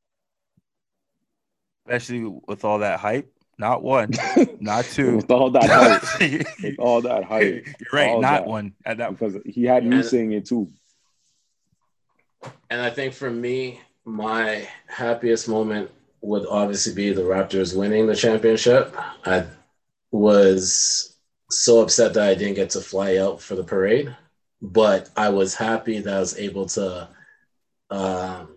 Especially with all that hype. Not one, (laughs) not two. with all that (laughs) hype, You're with all that hype, (laughs) You're right, not that. one at that because he had me Yeah. saying it too. And I think for me, my happiest moment would obviously be the Raptors winning the championship. I was so upset that I didn't get to fly out for the parade, but I was happy that I was able to um,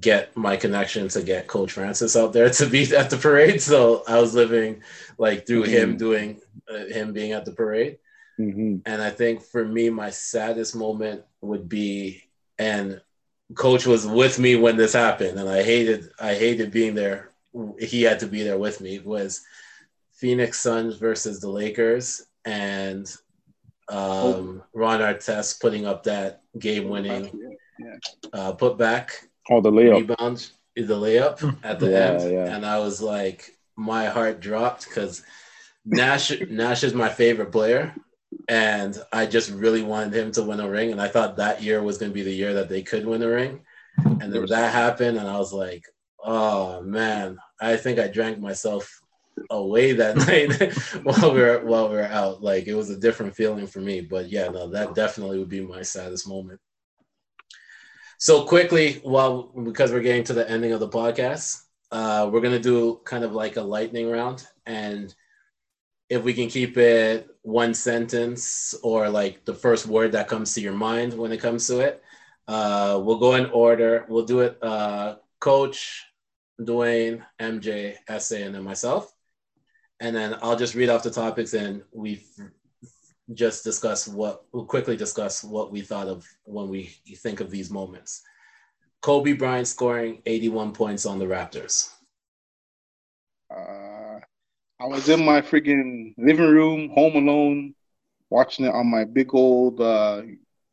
get my connection to get Coach Francis out there (laughs) to be at the parade. So I was living like through him Mhm. doing uh, him being at the parade. hmm And I think for me, my saddest moment would be, and coach was with me when this happened, and I hated, I hated being there. He had to be there with me. Was Phoenix Suns versus the Lakers and um, Ron Artest putting up that game-winning Yeah. uh, putback Oh, the layup. rebound, the layup at the Yeah, end, yeah. and I was like, my heart dropped because Nash Nash is my favorite player, and I just really wanted him to win a ring, and I thought that year was going to be the year that they could win a ring, and then that happened, and I was like, oh man, I think I drank myself away that (laughs) night while we were while we were out. Like it was a different feeling for me, but yeah, no, that definitely would be my saddest moment. So quickly, well, because we're getting to the ending of the podcast, uh, we're gonna do kind of like a lightning round, and if we can keep it one sentence or like the first word that comes to your mind when it comes to it, uh, we'll go in order. We'll do it, uh, Coach, Dwayne, MJ, SA, and then myself, and then I'll just read off the topics and we just discuss what we'll quickly discuss what we thought of when we think of these moments. Kobe Bryant scoring 81 points on the Raptors. Uh, I was in my freaking living room, home alone, watching it on my big old, uh,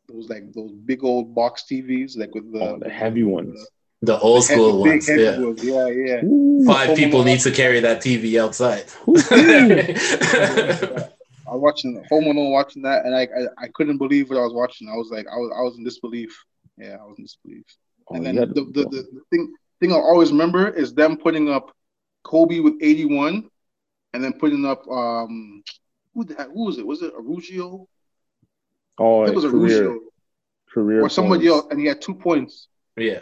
those like those big old box TVs, like with the, Oh, the heavy ones. The old heavy- school big ones. heavy Yeah. ones. Yeah, yeah. Ooh. Five people Alone. need to carry that TV outside. (laughs) (laughs) I was watching Home Alone, watching that, and I, I I couldn't believe what I was watching. I was like, I was I was in disbelief. Yeah, I was in disbelief. Oh, and then had the, the, the, the thing thing I'll always remember is them putting up Kobe with 81, and then putting up um who the heck, who was it? Was it Araujo? oh, it was career, Araujo career or somebody points. else, and he had two points. yeah.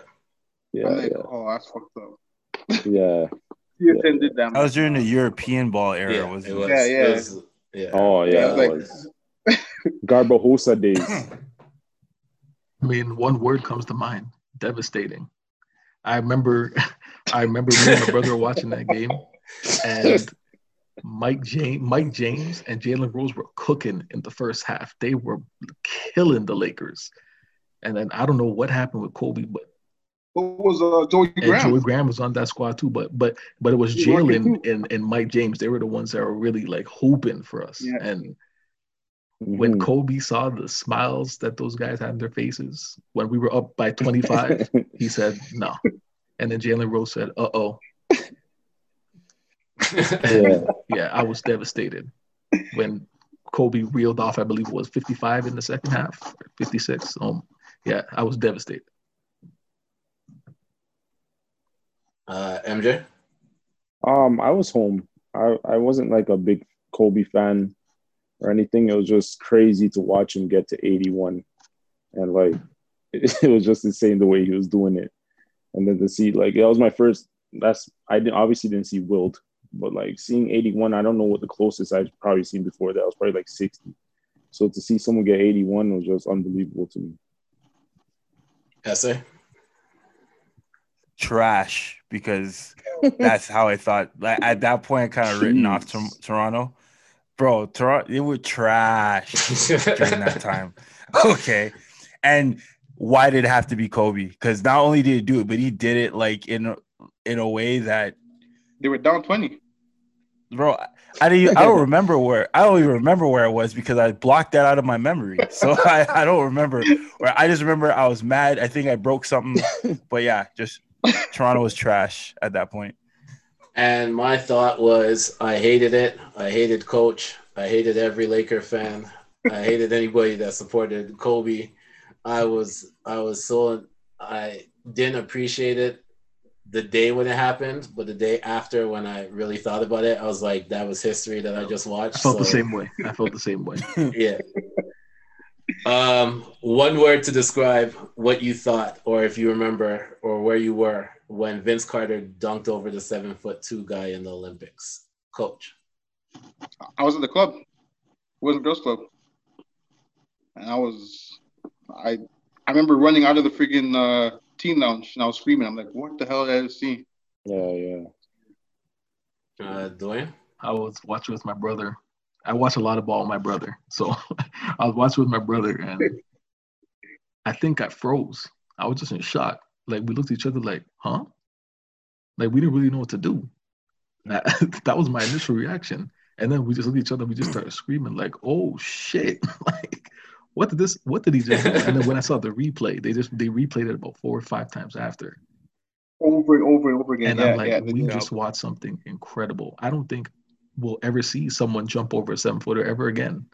Yeah, like, yeah, oh, that's fucked up. yeah. (laughs) CSN did that. That was during the European ball era, Yeah, wasn't it it? was. Yeah, it yeah. was- yeah. Oh, yeah. Yeah, it like- was. Garbajosa days. (laughs) I mean, one word comes to mind: devastating. I remember, (laughs) I remember me and my brother watching that game, and Mike James, Mike James, and Jalen Rose were cooking in the first half. They were killing the Lakers, and then I don't know what happened with Kobe, but What was uh, Joey and Graham? Joey Graham was on that squad too. But but but it was He was working Jalen and, and Mike James. They were the ones that were really like hoping for us. Yeah. And when Mhm. Kobe saw the smiles that those guys had in their faces when we were up by 25, (laughs) he said no. And then Jalen Rose said, "Uh oh, yeah. yeah." I was devastated when Kobe reeled off. I believe it was 55 in the second half, 56. Um, yeah, I was devastated. Uh, MJ. Um, I was home. I, I wasn't like a big Kobe fan or anything. It was just crazy to watch him get to 81. And like it, (laughs) it was just insane the way he was doing it. And then to see like that was my first that's I didn't obviously didn't see Wilt, but like seeing 81, I don't know what the closest I've probably seen before that was probably like 60. So to see someone get 81 was just unbelievable to me. SA. Trash because (laughs) that's how I thought. Like at that point, kind of written off Tor- Toronto, bro. Toronto, it was trash during that (laughs) time. Okay, and why did it have to be Kobe? Because not only did he do it, but he did it like in a- in a way that, They were down 20. Bro. I didn't. even- I don't (laughs) remember where. I don't even remember where I was because I blocked that out of my memory. So (laughs) I, I don't remember where. I just remember I was mad. I think I broke something. (laughs) But yeah, just Toronto was trash at that point. And my thought was, I hated it. I hated Coach. I hated every Laker fan. I hated anybody that supported Kobe. I was, I was so, I didn't appreciate it the day when it happened, but the day after when I really thought about it, I was like, that was history that I just watched. I felt the same way. I felt the same way. (laughs) Yeah. Um, one word to describe what you thought, or if you remember, or where you were when Vince Carter dunked over the seven foot two guy in the Olympics. Coach. I was at the club, Boys and Girls Club, and I was, I, I remember running out of the freaking uh, teen lounge and I was screaming. I'm like, "What the hell did I just see?" Yeah, yeah. Uh, Dwayne. I was watching with my brother. I watch a lot of ball with my brother. So (laughs) I was watching with my brother and I think I froze. I was just in shock. Like we looked at each other like, huh? Like we didn't really know what to do. That, (laughs) that was my initial reaction. And then we just looked at each other. We just started screaming like, "Oh shit!" (laughs) like, what did this? What did he just? do? And then when I saw the replay, they just they replayed it about four or five times after. over and over and over again. And yeah, I'm like, yeah. we yeah. just watched something incredible. I don't think we'll ever see someone jump over a seven footer ever again.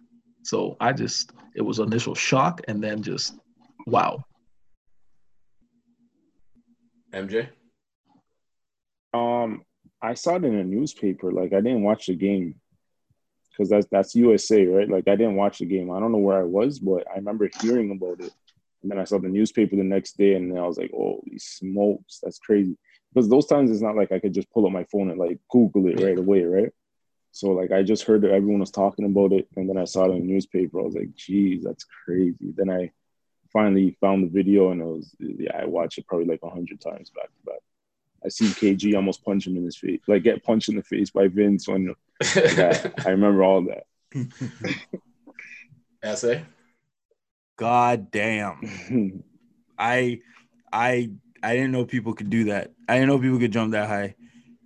So I just, it was initial shock and then just, wow. MJ. Um, I saw it in a newspaper. Like I didn't watch the game because that's that's USA, right? Like I didn't watch the game. I don't know where I was, but I remember hearing about it. And then I saw the newspaper the next day, and I was like, "Holy smokes, that's crazy!" Because those times it's not like I could just pull up my phone and like Google it right away, right? So like I just heard that everyone was talking about it, and then I saw it in the newspaper. I was like, "Geez, that's crazy." Then I finally found the video, and it was yeah, I watched it probably like a hundred times back to back. I seen KG almost punch him in his face, like get punched in the face by Vince. When yeah, I remember all that. (laughs) SA. God damn. (laughs) I I I didn't know people could do that. I didn't know people could jump that high.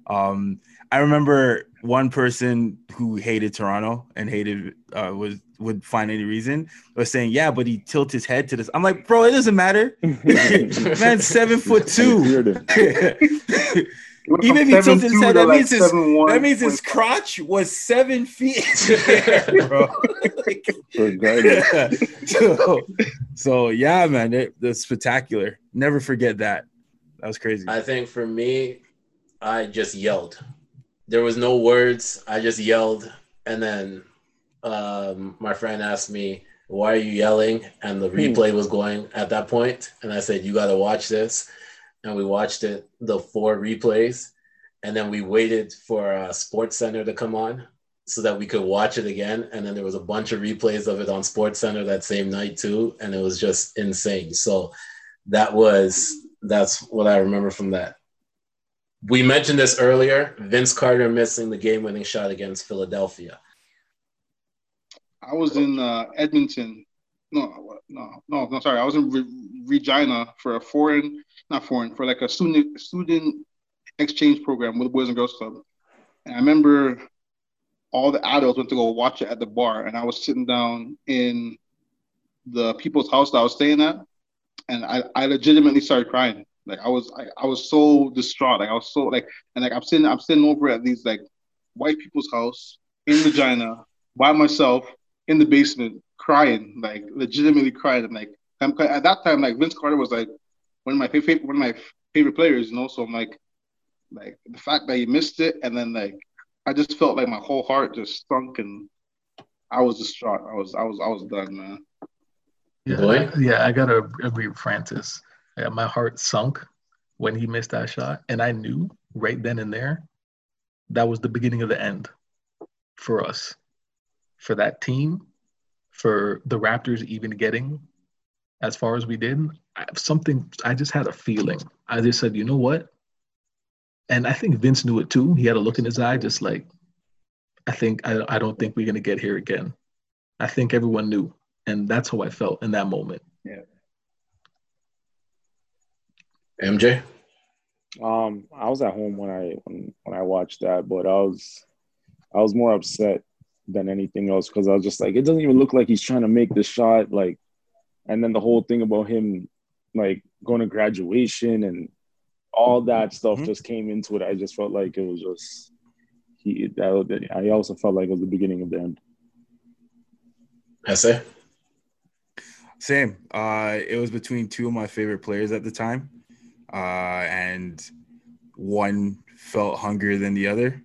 Um, I remember one person who hated Toronto and hated uh, was would find any reason or saying, "Yeah, but he tilt his head to this." I'm like, bro, it doesn't matter. (laughs) Man's seven foot two. (laughs) (laughs) Even if he tilted his head, that means his that means his crotch was seven feet, bro. Like, Regardless. so, so yeah, man, it, that's spectacular. Never forget that. That was crazy. I think for me, I just yelled. There was no words. I just yelled, and then um, my friend asked me, "Why are you yelling?" And the replay was going at that point, and I said, "You got to watch this." And we watched it, the four replays, and then we waited for uh, Sports Center to come on so that we could watch it again. And then there was a bunch of replays of it on Sports Center that same night too, and it was just insane. So that was that's what I remember from that. We mentioned this earlier. Vince Carter missing the game-winning shot against Philadelphia. I was in uh, Edmonton. No, no, no, no. Sorry, I was in Re- Regina for a foreign, not foreign, for like a student student exchange program with the Boys and Girls Club. And I remember all the adults went to go watch it at the bar, and I was sitting down in the people's house that I was staying at, and I, I legitimately started crying. Like I was, I, I was so distraught. Like I was so like, and like I'm sitting, I'm sitting over at these like white people's house in Regina by myself in the basement, crying, like legitimately crying. And like I'm, at that time, like Vince Carter was like one of my favorite, one of my favorite players, you know. So I'm like, like the fact that he missed it, and then like I just felt like my whole heart just sunk, and I was distraught. I was, I was, I was done, man. Yeah, Boy? yeah, I gotta agree with Francis. Yeah, my heart sunk when he missed that shot, and I knew right then and there that was the beginning of the end for us, for that team, for the Raptors even getting as far as we did. I, something I just had a feeling. I just said, you know what? And I think Vince knew it too. He had a look in his eye, just like, I think I, I don't think we're gonna get here again. I think everyone knew, and that's how I felt in that moment. Yeah. MJ. Um, I was at home when I when, when I watched that, but I was I was more upset than anything else because I was just like, it doesn't even look like he's trying to make the shot, like, and then the whole thing about him like going to graduation and all that stuff Mhm. just came into it. I just felt like it was just he. That, I also felt like it was the beginning of the end. SA. Same. Uh, it was between two of my favorite players at the time, uh, and one felt hungrier than the other,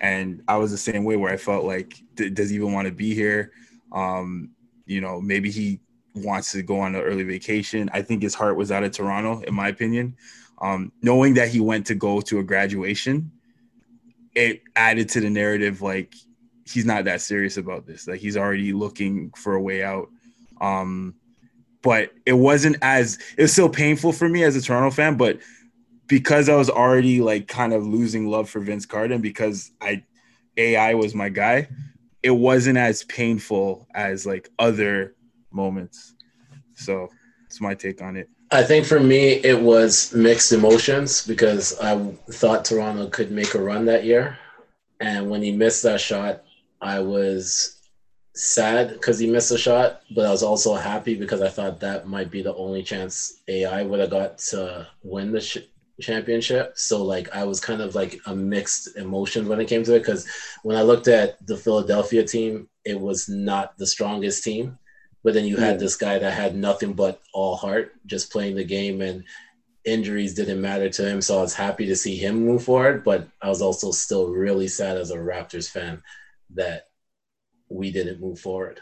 and I was the same way where I felt like, does he even want to be here? Um, you know, maybe he wants to go on an early vacation. I think his heart was out of Toronto, in my opinion. Um, knowing that he went to go to a graduation, it added to the narrative like he's not that serious about this. Like he's already looking for a way out. Um, but it wasn't as it was still painful for me as a Toronto fan, but because I was already like kind of losing love for Vince Carter and because I AI was my guy, it wasn't as painful as like other moments. So it's my take on it. I think for me it was mixed emotions because I thought Toronto could make a run that year, and when he missed that shot, I was sad because he missed a shot, but I was also happy because I thought that might be the only chance AI would have got to win the championship. So like I was kind of like a mixed emotion when it came to it because when I looked at the Philadelphia team, it was not the strongest team. But then you had this guy that had nothing but all heart, just playing the game, and injuries didn't matter to him. So I was happy to see him move forward. But I was also still really sad as a Raptors fan that we didn't move forward.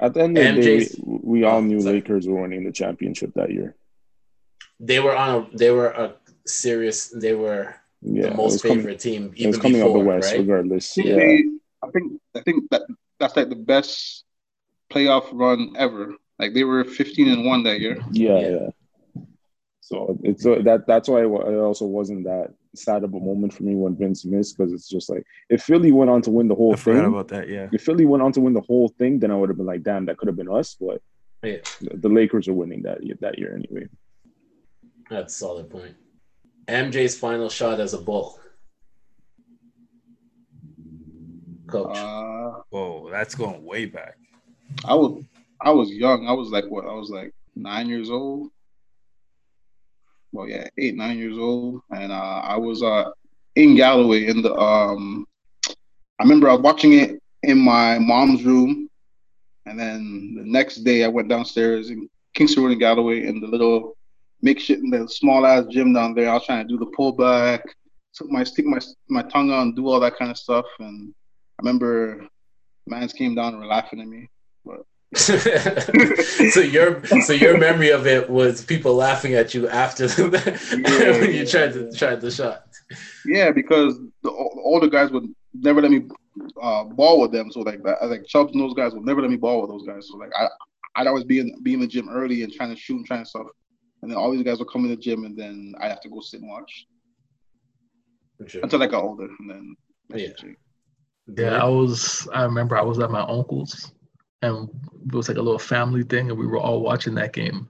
At the end of the day, we all Oh, knew sorry. Lakers were winning the championship that year. They were on a they were a serious they were Yeah, the most was coming, favorite team it was even coming out before, the West, right? regardless. Yeah, I think I think that that's like the best playoff run ever. Like they were 15 and one that year. yeah, Yeah. yeah. So it's uh, that that's why it also wasn't that sad of a moment for me when Vince missed because it's just like if Philly went on to win the whole I forgot thing, about that. Yeah. if Philly went on to win the whole thing, then I would have been like, damn, that could have been us. But Yeah. the, the Lakers are winning that that year anyway. That's a solid point. MJ's final shot as a bull. Coach. Uh, Whoa, that's going way back. I was I was young. I was like what? I was like nine years old. Well, yeah, eight nine years old, and uh, I was uh, in Galloway in the. Um, I remember I was watching it in my mom's room, and then the next day I went downstairs in Kingston Road in Galloway in the little makeshift, in the small ass gym down there. I was trying to do the pullback, took my stick my my tongue out, and do all that kind of stuff. And I remember mans came down and were laughing at me. (laughs) so your so your memory of it was people laughing at you after the, (laughs) when you tried to tried the shot. Yeah, because the o- older guys would never let me uh, ball with them. So like that, like Chubbs and those guys would never let me ball with those guys. So like I, I'd always be in be in the gym early and trying to shoot and trying to stuff. And then all these guys would come in the gym, and then I have to go sit and watch Sure. until I got older, and then Yeah. Yeah, I was. I remember I was at my uncle's, and it was like a little family thing, and we were all watching that game.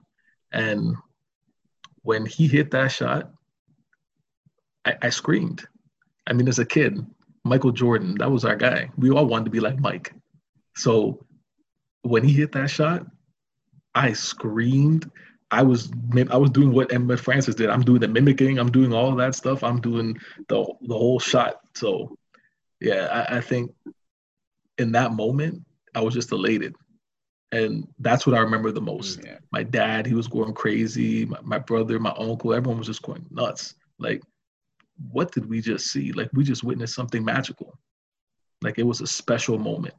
And when he hit that shot, I, I screamed. I mean, as a kid, Michael Jordan, that was our guy. We all wanted to be like Mike. So when he hit that shot, I screamed. I was I was doing what Emmett Francis did. I'm doing the mimicking. I'm doing all that stuff. I'm doing the the whole shot. So yeah, I, I think in that moment, I was just elated. And that's what I remember the most. Mm, yeah. My dad, he was going crazy. My, my brother, my uncle, everyone was just going nuts. Like, what did we just see? Like, we just witnessed something magical. Like, it was a special moment.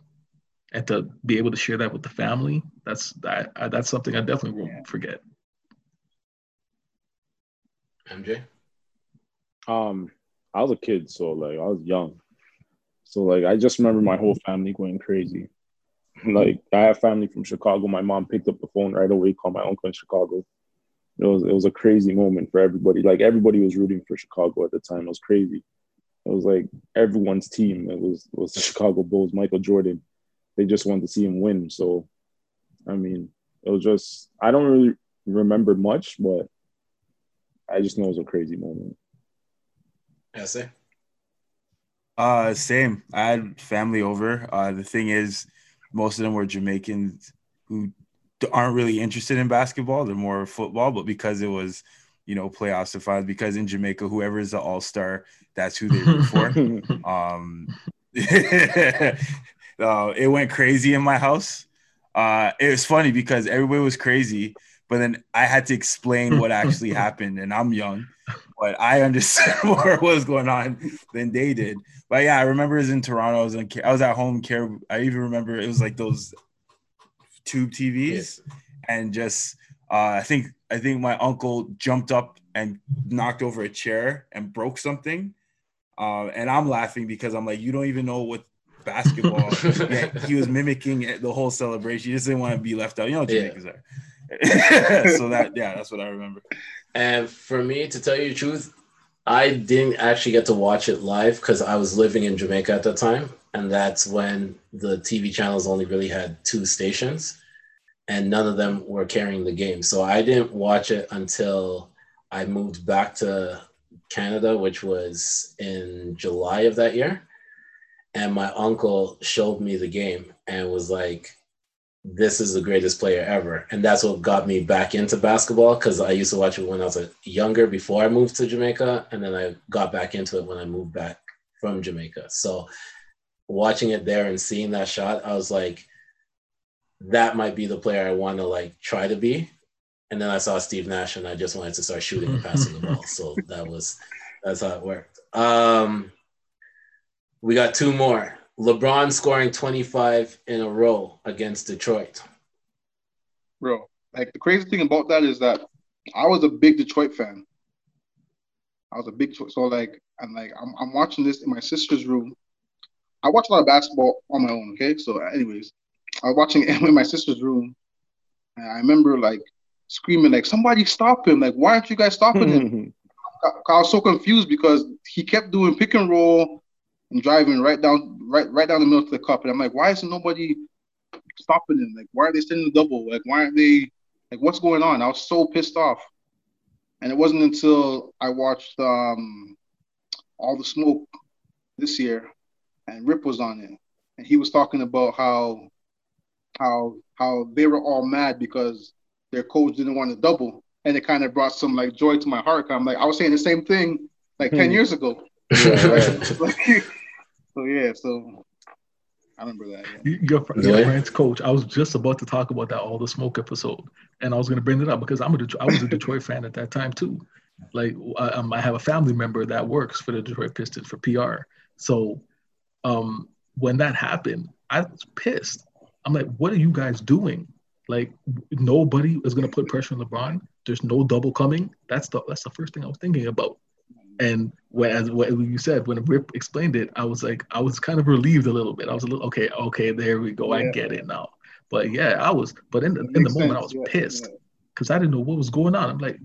And to be able to share that with the family, that's that, I, that's something I definitely won't forget. MJ. Um, I was a kid, so like I was young. So like I just remember my whole family going crazy. Like I have family from Chicago. My mom picked up the phone right away, called my uncle in Chicago. It was it was a crazy moment for everybody. Like everybody was rooting for Chicago at the time. It was crazy. It was like everyone's team. It was it was the Chicago Bulls, Michael Jordan. They just wanted to see him win. So I mean, it was just I don't really remember much, but I just know it was a crazy moment. Yeah, sir. Uh, same. I had family over. Uh, the thing is, most of them were Jamaicans who aren't really interested in basketball. They're more football, but because it was, you know, playoffs to find, because in Jamaica, whoever is the all star, that's who they root for. (laughs) Um, (laughs) uh, it went crazy in my house. Uh, it was funny because everybody was crazy, but then I had to explain what actually (laughs) happened, and I'm young, but I understood (laughs) more what was going on than they did. But yeah, I remember it was in Toronto. I was in, I was at home. Care. I even remember it was like those tube TVs, Yes. and just uh, I think I think my uncle jumped up and knocked over a chair and broke something. Uh, and I'm laughing because I'm like, you don't even know what basketball. (laughs) yeah, he was mimicking the whole celebration. He just didn't want to be left out. You know, what Yeah. Are. (laughs) so that (laughs) yeah, that's what I remember. And for me, to tell you the truth, I didn't actually get to watch it live because I was living in Jamaica at the time. And that's when the TV channels only really had two stations and none of them were carrying the game. So I didn't watch it until I moved back to Canada, which was in July of that year. and my uncle showed me the game and was like, "This is the greatest player ever," and that's what got me back into basketball because I used to watch it when I was uh, younger before I moved to Jamaica, and then I got back into it when I moved back from Jamaica. So watching it there and seeing that shot, I was like, that might be the player I want to like try to be. And then I saw Steve Nash and I just wanted to start shooting and passing the ball. So that was that's how it worked. Um, we got two more. LeBron scoring 25 in a row against Detroit. bro. Like the crazy thing about that is that I was a big Detroit fan. I was a big so like I'm like I'm, I'm watching this in my sister's room. I watch a lot of basketball on my own. Okay, so anyways, I was watching (laughs) it in my sister's room, and I remember like screaming like somebody stop him! Like why aren't you guys stopping him? (laughs) I was so confused because he kept doing pick and roll and driving right down right right down the middle of the cup, and I'm like, why isn't nobody stopping him? Like why are they sending the double? Like why aren't they? Like what's going on? I was so pissed off. And it wasn't until I watched um, All the Smoke this year, and Rip was on it, and he was talking about how how how they were all mad because their coach didn't want to double, and it kind of brought some like joy to my heart. I'm like, I was saying the same thing like ten Hmm. years ago. (laughs) Yeah, (laughs) Like, so yeah, so I remember that. Yeah. Your, fr- your Yeah. friend's coach. I was just about to talk about that all the smoke episode, and I was going to bring it up because I'm a Detroit, I was a Detroit fan at that time too. Like I, um, I have a family member that works for the Detroit Pistons for PR. So um, when that happened, I was pissed. I'm like, what are you guys doing? Like nobody is going to put pressure on LeBron. There's no double coming. That's the that's the first thing I was thinking about. And when, as what you said, when Rip explained it, I was like, I was kind of relieved a little bit. I was a little, okay, okay, there we go. I get it now. But yeah, I was, but in the, in the makes moment, I was yeah, pissed yeah. because I didn't know what was going on. I'm like,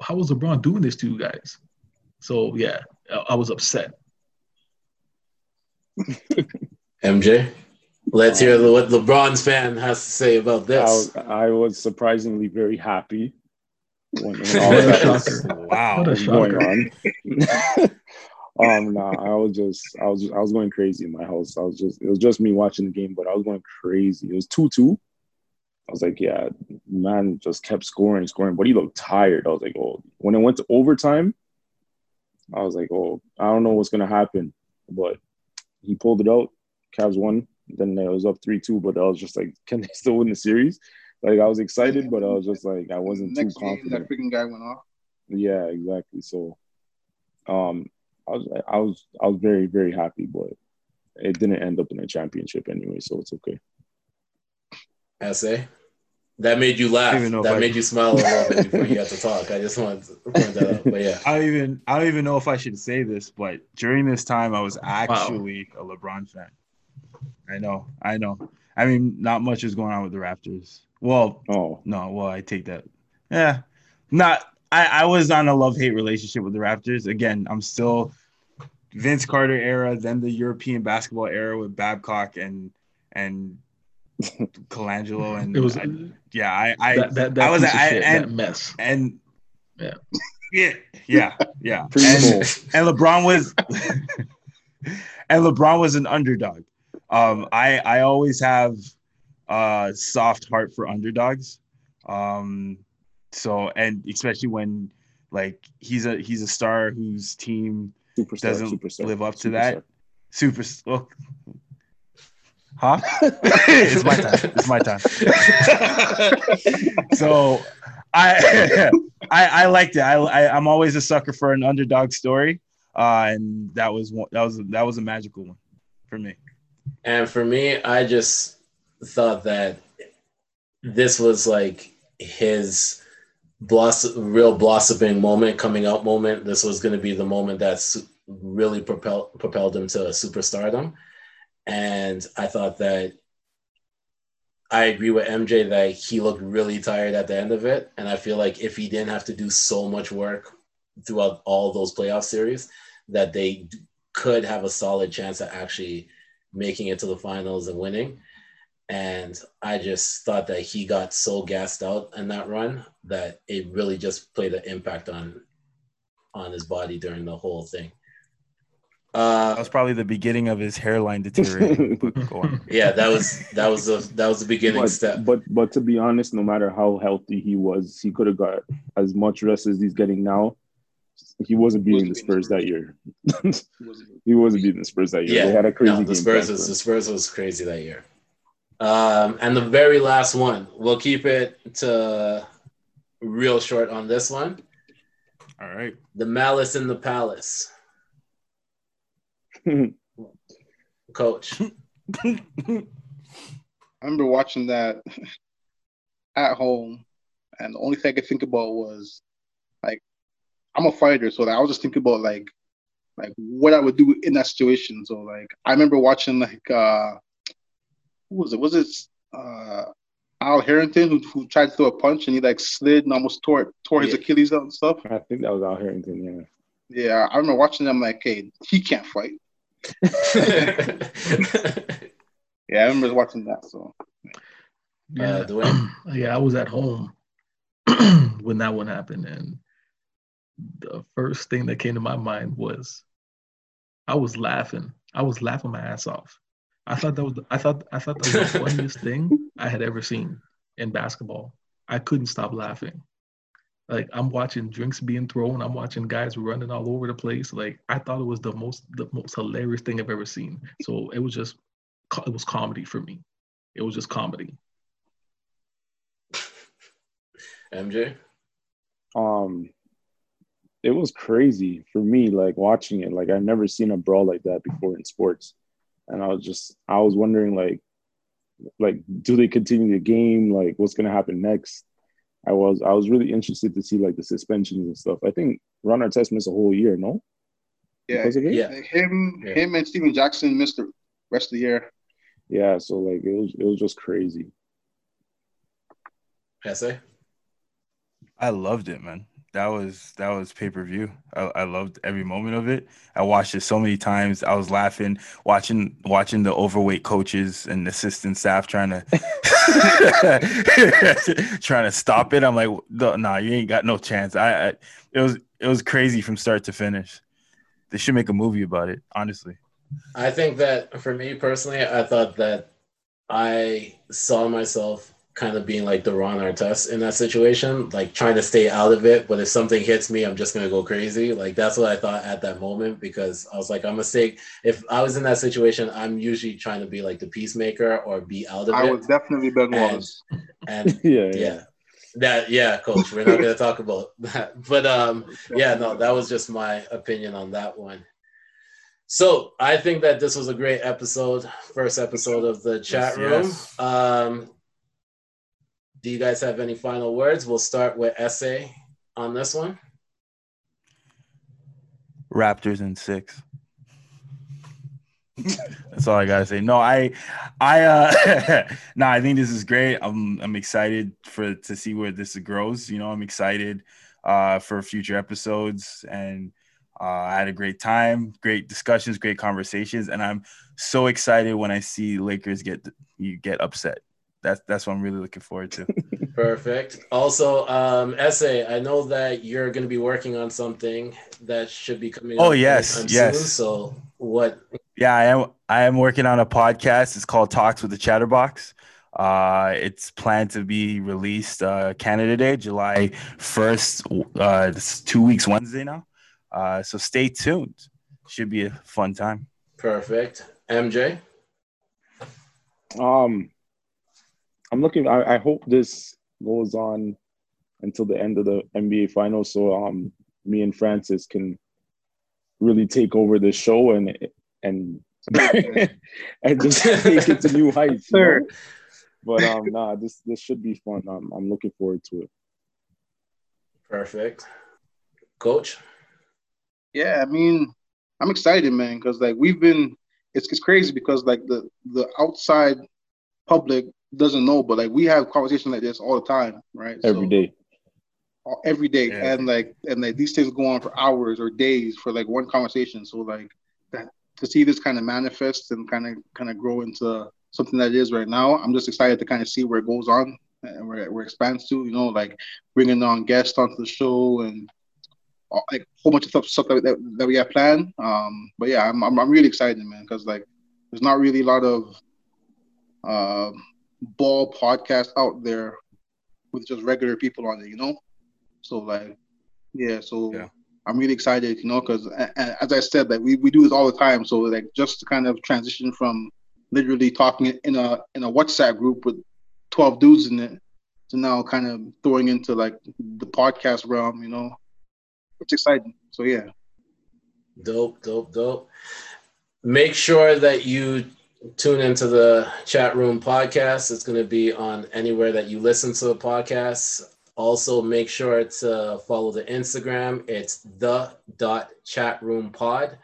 how was LeBron doing this to you guys? So yeah, I, I was upset. (laughs) MJ, let's um, hear what LeBron's fan has to say about this. was- I was surprisingly very happy when, when What (laughs) all a shocker. Wow. What a was going on. (laughs) um, nah, I was just, I was, just, I was going crazy in my house. I was just, it was just me watching the game, but I was going crazy. It was two two. I was like, yeah, man, just kept scoring, scoring, but he looked tired. I was like, oh, when it went to overtime, I was like, oh, I don't know what's gonna happen, but he pulled it out. Cavs won. Then it was up three two, but I was just like, (laughs) can they still win the series? Like I was excited, but I was just like, I wasn't too Next game, confident. that freaking guy went off. Yeah, exactly. So, um, I was, I was, I was very, very happy, but it didn't end up in a championship anyway, so it's okay. SA. That made you laugh. Even That I- made you smile a little bit before you had to talk. I just wanted to point that out. But yeah. (laughs) I don't even I don't even know if I should say this, but during this time I was actually a LeBron fan. I know, I know. I mean, not much is going on with the Raptors. Well, Oh, no, well, I take that. Yeah, not. I I was on a love hate relationship with the Raptors. Again, I'm still Vince Carter era, then the European basketball era with Babcock and and (laughs) Colangelo and It was I- yeah, I I that that, that I was piece of I, shit, and that mess. and Yeah. (laughs) yeah, yeah, yeah. And, and LeBron was (laughs) and LeBron was an underdog. Um, I I always have a soft heart for underdogs. Um, so and especially when like he's a he's a star whose team superstar, doesn't superstar, live up to superstar. that. Super. Oh. (laughs) Huh? it's my time. It's my time. so I, (laughs) I I liked it. I, I I'm always a sucker for an underdog story, uh, and that was one. That was that was a magical one for me. And for me, I just thought that this was like his real blossoming moment, coming out moment. This was going to be the moment that's really propelled propelled him to superstardom. And I thought that I agree with MJ that he looked really tired at the end of it. And I feel like if he didn't have to do so much work throughout all those playoff series, that they could have a solid chance at actually making it to the finals and winning. And I just thought that he got so gassed out in that run that it really just played an impact on on his body during the whole thing. Uh, That was probably the beginning of his hairline deteriorating. but (laughs) go on. yeah, that was that was the that was the beginning But, step. but but to be honest, no matter how healthy he was, he could have got as much rest as he's getting now. He wasn't beating the Spurs that year. (laughs) he wasn't beating the Spurs that year. Yeah, they had a crazy no, game. the Spurs was the. Spurs was crazy that year. Um, and the very last one, we'll keep it to real short on this one. All right. The Malice in the Palace, (laughs) Coach. (laughs) I remember watching that (laughs) at home, and the only thing I could think about was like I'm a fighter, so like, I was just thinking about like like what I would do in that situation. So like I remember watching like uh who was it? Was it uh Al Harrington who, who tried to throw a punch and he like slid and almost tore tore his Yeah. Achilles out and stuff. I think that was Al Harrington. Yeah. Yeah, I remember watching them like, hey, he can't fight. (laughs) Yeah, I remember watching that. So Uh, Dwayne? (clears throat) yeah, I was at home (clears throat) when that one happened, and the first thing that came to my mind was I was laughing. I was laughing my ass off. I thought that was the, I thought I thought that was the (laughs) funniest thing I had ever seen in basketball. I couldn't stop laughing. Like I'm watching drinks being thrown, I'm watching guys running all over the place. Like I thought it was the most the most hilarious thing I've ever seen. So it was just it was comedy for me. It was just comedy. (laughs) MJ? um it was crazy for me like watching it like i've never seen a brawl like that before in sports and i was just i was wondering like like do they continue the game like what's going to happen next i was i was really interested to see like the suspensions and stuff i think ron artest missed a whole year no yeah, because of it Yeah. him Yeah. him and Stephen Jackson missed the rest of the year. yeah so like it was it was just crazy Hesse? I loved it, man. That was that was pay per view. I, I loved every moment of it. I watched it so many times. I was laughing watching watching the overweight coaches and assistant staff trying to (laughs) trying to stop it. I'm like, no, nah, you ain't got no chance. I, I it was it was crazy from start to finish. They should make a movie about it. Honestly, I think that for me personally, I thought that I saw myself kind of being like the Ron Artest in that situation, like trying to stay out of it. But if something hits me, I'm just gonna go crazy. Like that's what I thought at that moment because I was like, I'm a stake. If I was in that situation, I'm usually trying to be like the peacemaker or be out of it. I it. was definitely Ben And- Wallace. and (laughs) yeah yeah that yeah coach we're not going to talk about that (laughs) but um yeah no that was just my opinion on that one so i think that this was a great episode first episode of the chat Yes, room yes. um do you guys have any final words we'll start with SA on this one Raptors in six. (laughs) That's all I gotta say. No, I, I, uh, (laughs) no, I think this is great. I'm, I'm excited for to see where this grows. You know, I'm excited uh, for future episodes, and uh, I had a great time, great discussions, great conversations, and I'm so excited when I see Lakers get you get upset. That's that's what I'm really looking forward to. (laughs) perfect also um SA i know that you're going to be working on something that should be coming Oh, yes, yes. soon. so what Yeah, I am. I am working on a podcast. It's called Talks with the Chatterbox. Uh, it's planned to be released uh, Canada Day, July first. Uh, it's two weeks Wednesday now. Uh, so stay tuned. Should be a fun time. perfect mj Um, I'm looking. I, I hope this goes on until the end of the NBA Finals, so um, me and Francis can really take over the show and and (laughs) and just (laughs) take it to new heights. you Sure. know? But um, nah, this this should be fun. I'm I'm looking forward to it. Perfect. Coach? Yeah, I mean, I'm excited, man, because like we've been, it's it's crazy because like the the outside public doesn't know, but like we have conversations like this all the time, right? Every so, day, every day, Yeah. and like and like these things go on for hours or days for like one conversation. So like that to see this kind of manifest and kind of kind of grow into something that it is right now, I'm just excited to kind of see where it goes on and where it, where it expands to. You know, like bringing on guests onto the show and uh, like a whole bunch of stuff, stuff that, that, that we have planned. Um, but yeah, I'm, I'm, I'm really excited, man, because like there's not really a lot of uh, ball podcast out there with just regular people on it, you know. So like, yeah, so Yeah. I'm really excited, you know, because as I said, that we, we do this all the time. So like, just to kind of transition from literally talking in a in a WhatsApp group with 12 dudes in it to now kind of throwing into like the podcast realm, you know, it's exciting. So yeah, Dope, dope, dope. Make sure that you tune into the chat room podcast. It's going to be on anywhere that you listen to the podcast. Also, make sure to follow the Instagram. It's the dot chat room pod.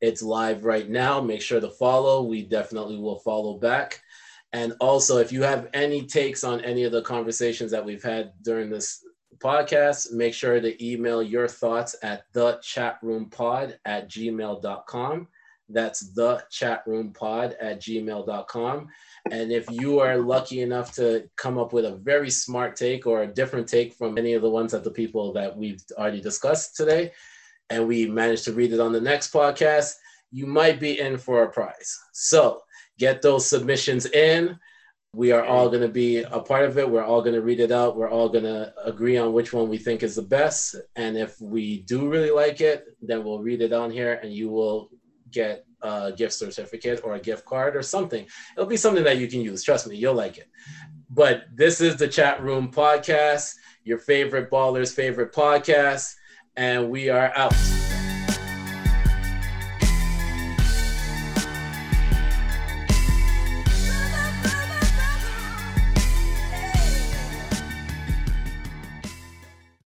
It's live right now. Make sure to follow. We definitely will follow back. And also, if you have any takes on any of the conversations that we've had during this podcast, make sure to email your thoughts at the chat room pod at gmail.com. That's the chatroompod at gmail.com. And if you are lucky enough to come up with a very smart take or a different take from any of the ones that the people that we've already discussed today, and we manage to read it on the next podcast, you might be in for a prize. So get those submissions in. We are all going to be a part of it. We're all going to read it out. We're all going to agree on which one we think is the best. And if we do really like it, then we'll read it on here and you will get a gift certificate or a gift card or something. It'll be something that you can use. Trust me, you'll like it. But this is the Chat Room Podcast, your favorite baller's favorite podcast. And we are out.